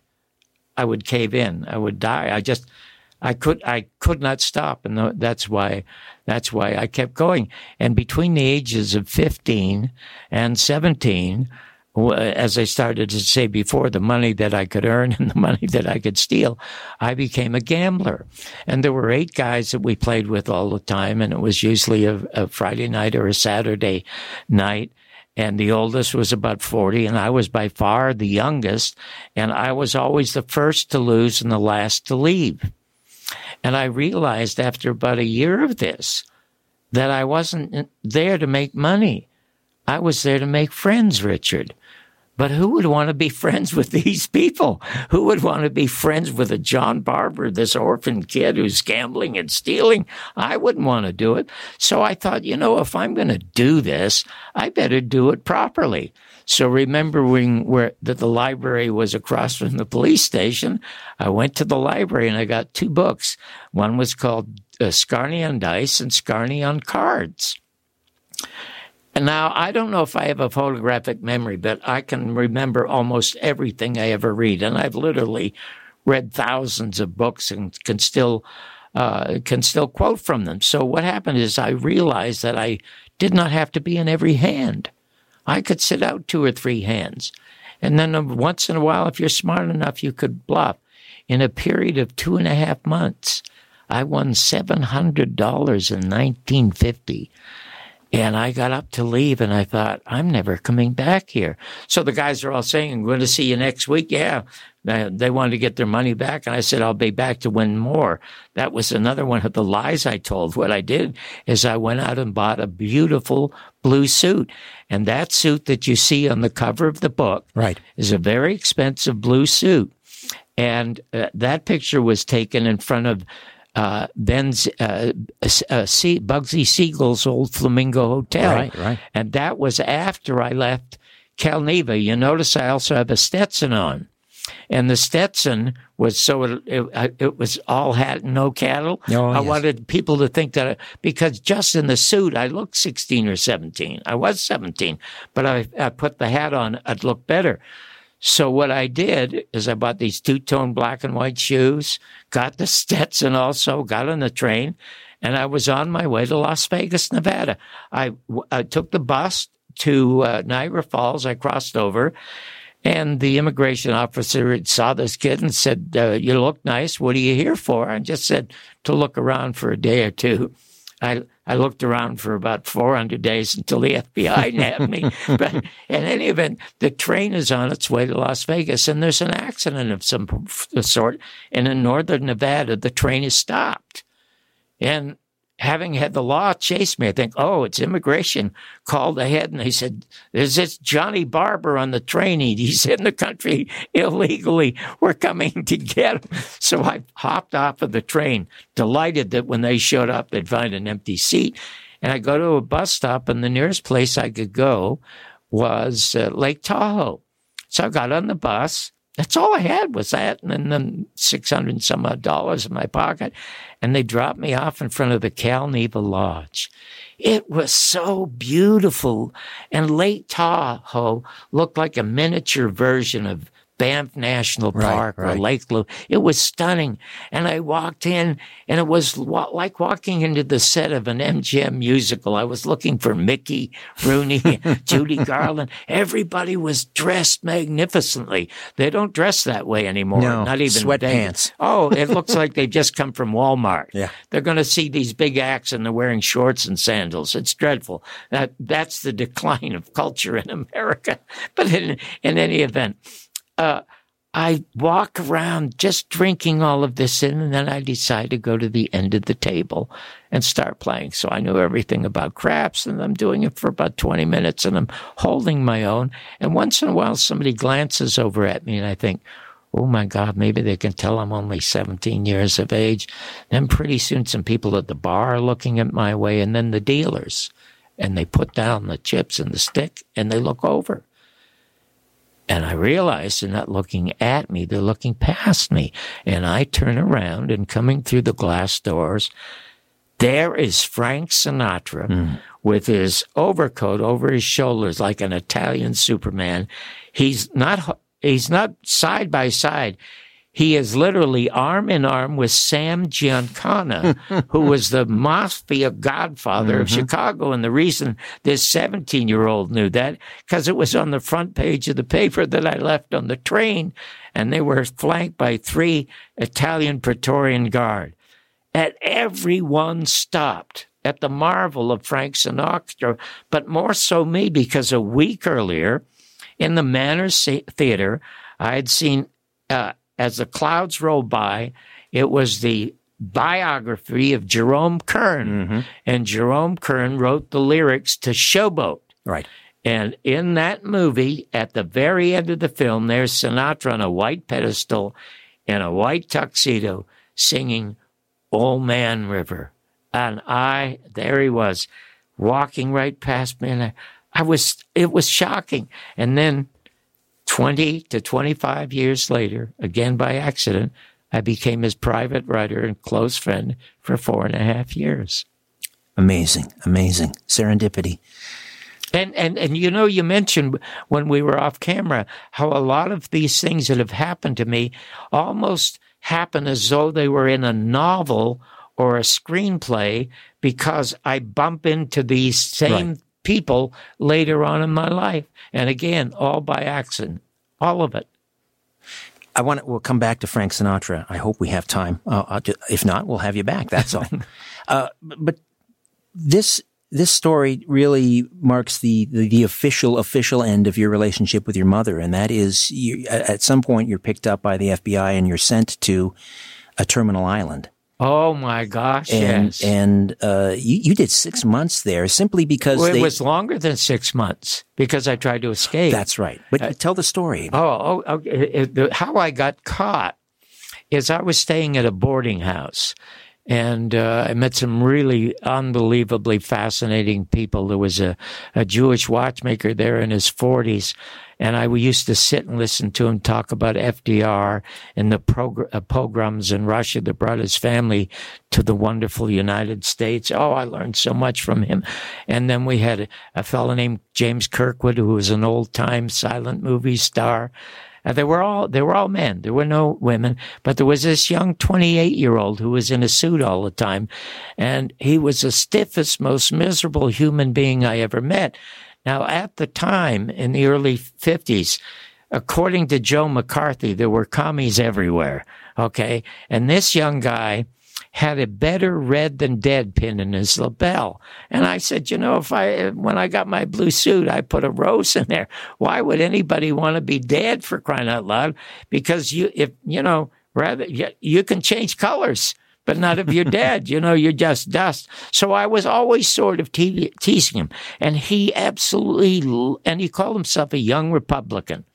I would cave in. I would die. I just, I could, I could not stop, and that's why, that's why I kept going. And between the ages of fifteen and seventeen, as I started to say before, the money that I could earn and the money that I could steal, I became a gambler. And there were eight guys that we played with all the time, and it was usually a, a Friday night or a Saturday night and the oldest was about 40 and I was by far the youngest and I was always the first to lose and the last to leave. And I realized after about a year of this that I wasn't there to make money. I was there to make friends, Richard. But who would want to be friends with these people? Who would want to be friends with a John Barbour, this orphan kid who's gambling and stealing? I wouldn't want to do it. So I thought, you know, if I'm going to do this, I better do it properly. So remembering where that the library was across from the police station, I went to the library and I got two books. One was called uh, on Dice and Scarne on Cards. And now I don't know if I have a photographic memory, but I can remember almost everything I ever read, and I've literally read thousands of books and can still uh, can still quote from them. So what happened is I realized that I did not have to be in every hand. I could sit out two or three hands, and then uh, once in a while, if you're smart enough, you could bluff. In a period of two and a half months, I won seven hundred dollars in 1950. And I got up to leave and I thought, I'm never coming back here. So the guys are all saying, I'm going to see you next week. Yeah. They wanted to get their money back. And I said, I'll be back to win more. That was another one of the lies I told. What I did is I went out and bought a beautiful blue suit. And that suit that you see on the cover of the book Right. is a very expensive blue suit. And uh, that picture was taken in front of uh, Ben's uh, uh, C- Bugsy Siegel's old Flamingo Hotel. Right, right. And that was after I left Calneva. You notice I also have a Stetson on. And the Stetson was so it, it, it was all hat and no cattle. Oh, I yes. wanted people to think that I, because just in the suit I looked 16 or 17. I was 17, but I, I put the hat on, I'd look better. So what I did is I bought these two-tone black and white shoes, got the Stetson also, got on the train, and I was on my way to Las Vegas, Nevada. I, I took the bus to uh, Niagara Falls. I crossed over, and the immigration officer saw this kid and said, uh, "You look nice. What are you here for?" I just said to look around for a day or two. I I looked around for about 400 days until the FBI nabbed me. But in any event, the train is on its way to Las Vegas, and there's an accident of some sort. And in northern Nevada, the train is stopped. And having had the law chase me, I think, oh, it's immigration called ahead, and they said, "There's this Johnny Barbour on the train. He's in the country illegally. We're coming to get him." So I hopped off of the train, delighted that when they showed up, they'd find an empty seat. And I go to a bus stop, and the nearest place I could go was uh, Lake Tahoe. So I got on the bus. That's all I had was that, and then six hundred and some odd dollars in my pocket. And they dropped me off in front of the Cal Neva Lodge. It was so beautiful, and Lake Tahoe looked like a miniature version of Banff National Right, Park or. Lake Lou. It was stunning. And I walked in and it was like walking into the set of an MGM musical. I was looking for Mickey, Rooney, Judy Garland. Everybody was dressed magnificently. They don't dress that way anymore. No, not even sweatpants. Oh, it looks like they've just come from Walmart. Yeah. They're going to see these big acts and they're wearing shorts and sandals. It's dreadful. That that's the decline of culture in America. But in in any event, uh, I walk around just drinking all of this in, and then I decide to go to the end of the table and start playing. So I knew everything about craps, and I'm doing it for about 20 minutes, and I'm holding my own. And once in a while, somebody glances over at me, and I think, oh my God, maybe they can tell I'm only 17 years of age. Then pretty soon, some people at the bar are looking at my way, and then the dealers. And they put down the chips and the stick, and they look over. And I realize they're not looking at me, they're looking past me. And I turn around and coming through the glass doors, there is Frank Sinatra hmm. with his overcoat over his shoulders like an Italian Superman. He's not he's not side by side. He is literally arm in arm with Sam Giancana, who was the mafia godfather of Chicago. And the reason this 17 year old knew that, because it was on the front page of the paper that I left on the train, and they were flanked by three Italian Praetorian Guard. And everyone stopped at the marvel of Frank Sinatra, but more so me, because a week earlier in the Manor Theater, I had seen uh, as the clouds rolled by, it was the biography of Jerome Kern. Mm-hmm. And Jerome Kern wrote the lyrics to Showboat. Right. And in that movie, at the very end of the film, there's Sinatra on a white pedestal in a white tuxedo singing Old Man River. And I, there he was, walking right past me. And I, I was, it was shocking. And then 20 to 25 years later, again by accident, I became his private writer and close friend for four and a half years. Amazing. Amazing. Serendipity. And, and, and you know, you mentioned when we were off camera how a lot of these things that have happened to me almost happen as though they were in a novel or a screenplay because I bump into these same Right. People later on in my life. And again, all by accident, all of it. I want to, we'll come back to Frank Sinatra. I hope we have time. Uh, I'll ju- if not, we'll have you back. That's all. uh, but this, this story really marks the, the, the official, official end of your relationship with your mother. And that is you, at some point you're picked up by the FBI and you're sent to a terminal island. Oh my gosh, And, yes. and, uh, you, you did six months there simply because Well, it they, was longer than six months because I tried to escape. that's right. But tell the story. Oh, oh okay. It- the- how I got caught is I was staying at a boarding house. And uh, I met some really unbelievably fascinating people. There was a, a Jewish watchmaker there in his 40s, and I used to sit and listen to him talk about FDR and the progr- uh, pogroms in Russia that brought his family to the wonderful United States. Oh, I learned so much from him. And then we had a, a fellow named James Kirkwood, who was an old time silent movie star. Uh, they were all they were all men. There were no women, but there was this young 28 year old who was in a suit all the time, and he was the stiffest, most miserable human being I ever met. Now, at the time in the early 50s, according to Joe McCarthy, there were commies everywhere. Okay, and this young guy had a better red than dead pin in his lapel. And I said, you know, if I, when I got my blue suit, I put a rose in there. Why would anybody want to be dead for crying out loud? Because you, if, you know, rather, you, you can change colors. But not if you're dead, you know, you're just dust. So I was always sort of te- teasing him. And he absolutely, and he called himself a young Republican.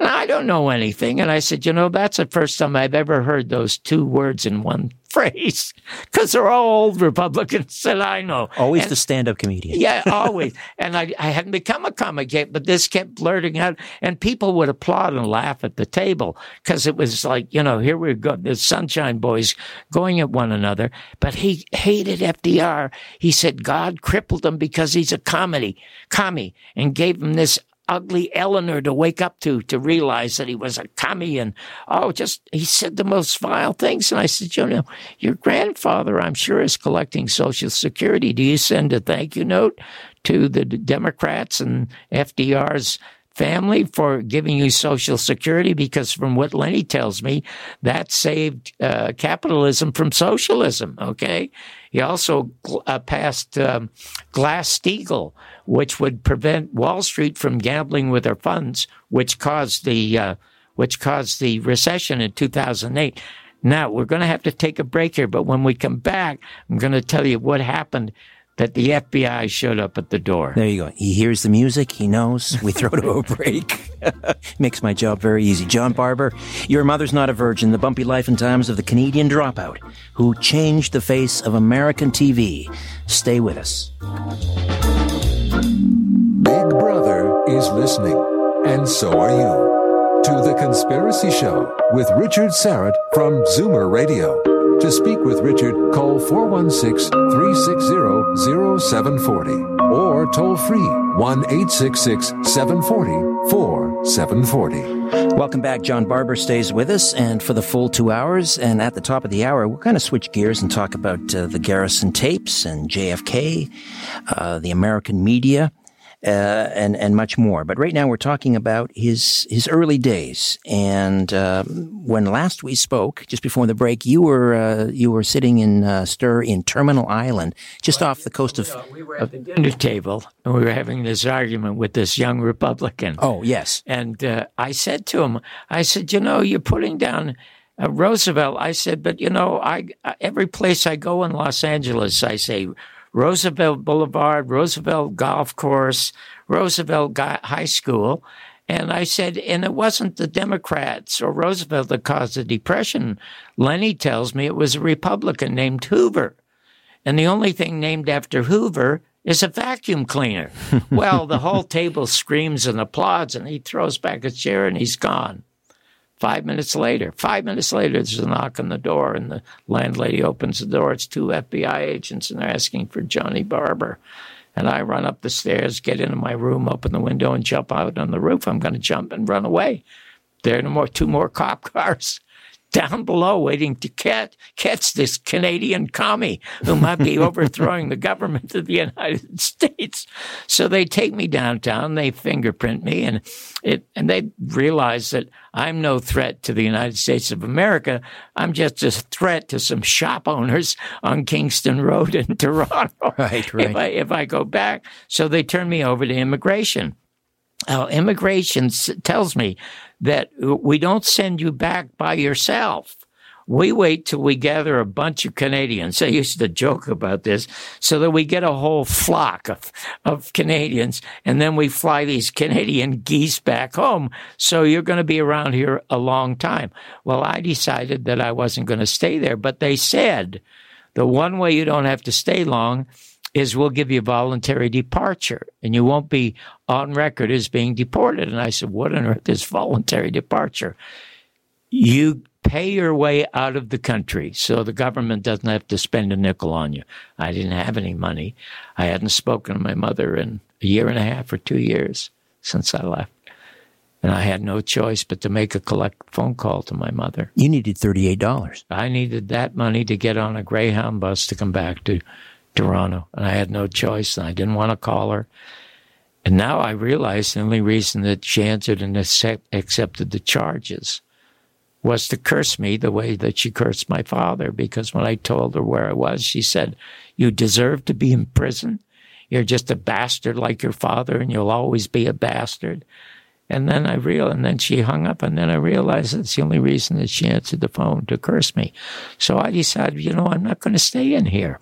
I don't know anything. And I said, you know, that's the first time I've ever heard those two words in one phrase because they're all old Republicans that I know. Always And- the stand-up comedian. yeah, always. and I, I hadn't become a comic yet, but this kept blurting out, and people would applaud and laugh at the table because it was like, you know, here we go, the Sunshine Boys going at one another. But he hated FDR. He said God crippled him because he's a comedy, commie, and gave him this ugly Eleanor to wake up to, to realize that he was a commie and, oh, just, he said the most vile things. And I said, you know, your grandfather, I'm sure, is collecting Social Security. Do you send a thank you note to the Democrats and FDR's family for giving you Social Security because, from what Lenny tells me, that saved uh, capitalism from socialism. Okay. He also uh, passed um, Glass Steagall, which would prevent Wall Street from gambling with their funds, which caused the uh, which caused the recession in 2008. Now we're going to have to take a break here, but when we come back, I'm going to tell you what happened that the FBI showed up at the door. There you go. He hears the music. He knows. We throw to a break. Makes my job very easy. John Barbour, Your Mother's Not a Virgin, the bumpy life and times of the Canadian dropout who changed the face of American TV. Stay with us. Big Brother is listening, and so are you. To The Conspiracy Show with Richard Syrett from Zoomer Radio. To speak with Richard, call 416 360 0740 or toll free 1 866 740 4740. Welcome back. John Barbour stays with us, and for the full two hours. And at the top of the hour, we'll kind of switch gears and talk about uh, the Garrison tapes and JFK, uh, the American media uh, and and much more. But right now we're talking about his his early days. And uh, when last we spoke, just before the break, you were uh, you were sitting in uh, Stir in Terminal Island, just well, off the coast of. We were at the dinner table, and we were having this argument with this young Republican. Oh yes, and uh, I said to him, I said, you know, you're putting down. Uh, Roosevelt, I said, but you know, I every place I go in Los Angeles, I say Roosevelt Boulevard, Roosevelt Golf Course, Roosevelt High School. And I said, and it wasn't the Democrats or Roosevelt that caused the Depression. Lenny tells me it was a Republican named Hoover. And the only thing named after Hoover is a vacuum cleaner. well, the whole table screams and applauds, and he throws back a chair and he's gone. Five minutes later, five minutes later, there's a knock on the door, and the landlady opens the door. It's two FBI agents, and they're asking for Johnny Barbour. And I run up the stairs, get into my room, open the window, and jump out on the roof. I'm going to jump and run away. There are no more, two more cop cars down below waiting to catch, catch this Canadian commie who might be overthrowing the government of the United States. So they take me downtown, they fingerprint me, and it and they realize that I'm no threat to the United States of America. I'm just a threat to some shop owners on Kingston Road in Toronto. Right, right. If I, if I go back. So they turn me over to immigration. Now, immigration tells me that we don't send you back by yourself. We wait till we gather a bunch of Canadians. I used to joke about this so that we get a whole flock of, of Canadians and then we fly these Canadian geese back home. So you're going to be around here a long time. Well, I decided that I wasn't going to stay there, but they said the one way you don't have to stay long is we'll give you voluntary departure and you won't be on record as being deported. And I said, What on earth is voluntary departure? You pay your way out of the country so the government doesn't have to spend a nickel on you. I didn't have any money. I hadn't spoken to my mother in a year and a half or two years since I left. And I had no choice but to make a collect phone call to my mother. You needed $38. I needed that money to get on a Greyhound bus to come back to Toronto, and I had no choice, and I didn't want to call her. And now I realize the only reason that she answered and accepted the charges was to curse me the way that she cursed my father. Because when I told her where I was, she said, You deserve to be in prison. You're just a bastard like your father, and you'll always be a bastard. And then I real, and then she hung up, and then I realized that's the only reason that she answered the phone to curse me. So I decided, you know, I'm not going to stay in here.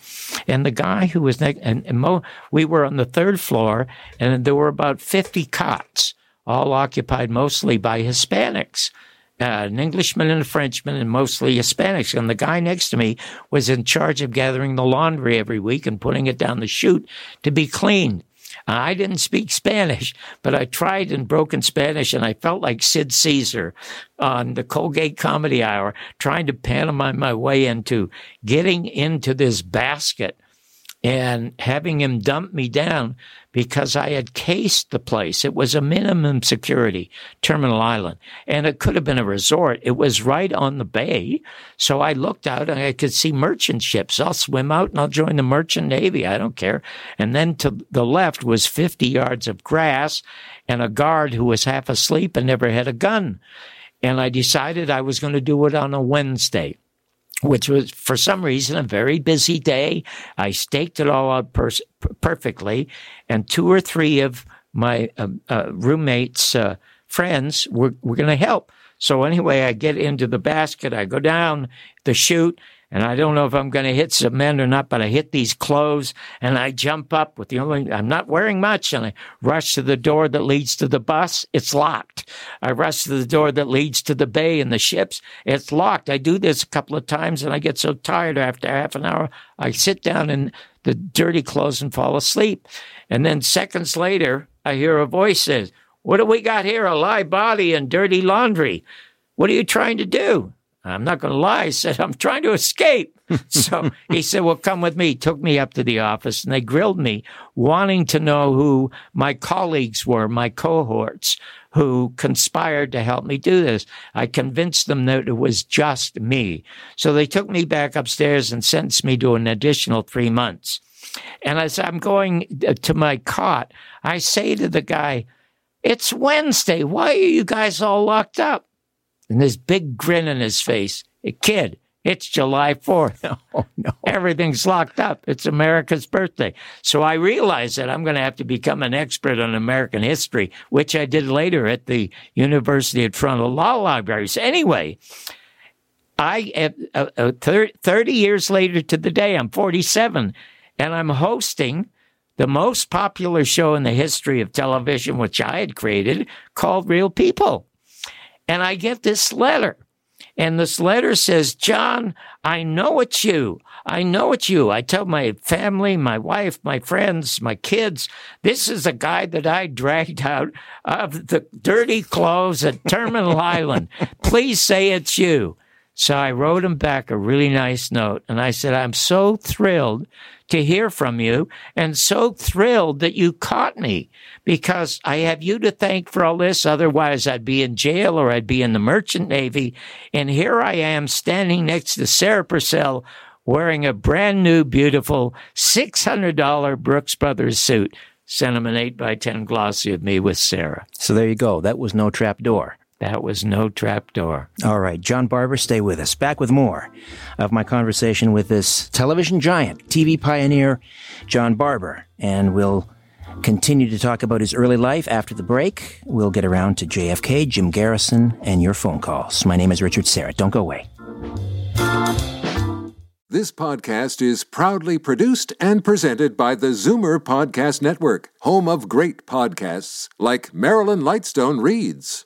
And the guy who was next, and, and Mo, we were on the third floor, and there were about 50 cots, all occupied mostly by Hispanics. Uh, an Englishman and a Frenchman, and mostly Hispanics. And the guy next to me was in charge of gathering the laundry every week and putting it down the chute to be cleaned. I didn't speak Spanish, but I tried in broken Spanish and I felt like Sid Caesar on the Colgate Comedy Hour, trying to pantomime my way into getting into this basket and having him dump me down because I had cased the place. It was a minimum security terminal island and it could have been a resort. It was right on the bay. So I looked out and I could see merchant ships. I'll swim out and I'll join the merchant navy. I don't care. And then to the left was 50 yards of grass and a guard who was half asleep and never had a gun. And I decided I was going to do it on a Wednesday which was for some reason a very busy day. I staked it all out per- perfectly, and two or three of my uh, uh, roommates' uh, friends were, were going to help. So anyway, I get into the basket, I go down the chute, and I don't know if I'm going to hit some men or not, but I hit these clothes and I jump up with the only, I'm not wearing much and I rush to the door that leads to the bus. It's locked. I rush to the door that leads to the bay and the ships. It's locked. I do this a couple of times and I get so tired after half an hour. I sit down in the dirty clothes and fall asleep. And then seconds later, I hear a voice says, what do we got here? A live body and dirty laundry. What are you trying to do? I'm not going to lie. I said, I'm trying to escape. so he said, Well, come with me. He took me up to the office and they grilled me, wanting to know who my colleagues were, my cohorts who conspired to help me do this. I convinced them that it was just me. So they took me back upstairs and sentenced me to an additional three months. And as I'm going uh, to my cot, I say to the guy, It's Wednesday. Why are you guys all locked up? And this big grin on his face. Kid, it's July 4th. Oh, no. Everything's locked up. It's America's birthday. So I realized that I'm going to have to become an expert on American history, which I did later at the University of Toronto Law Libraries. Anyway, I, uh, uh, 30 years later to the day, I'm 47, and I'm hosting the most popular show in the history of television, which I had created, called Real People. And I get this letter. And this letter says, John, I know it's you. I know it's you. I tell my family, my wife, my friends, my kids, this is a guy that I dragged out of the dirty clothes at Terminal Island. Please say it's you. So I wrote him back a really nice note and I said, I'm so thrilled to hear from you and so thrilled that you caught me because I have you to thank for all this. Otherwise, I'd be in jail or I'd be in the merchant navy. And here I am standing next to Sarah Purcell wearing a brand new, beautiful $600 Brooks Brothers suit. Sent him an 8 by 10 glossy of me with Sarah. So there you go. That was no trap door. That was no trap door. All right, John Barbour, stay with us. Back with more of my conversation with this television giant, TV pioneer, John Barbour. And we'll continue to talk about his early life after the break. We'll get around to JFK, Jim Garrison, and your phone calls. My name is Richard Syrett. Don't go away. This podcast is proudly produced and presented by the Zoomer Podcast Network, home of great podcasts like Marilyn Lightstone Reads.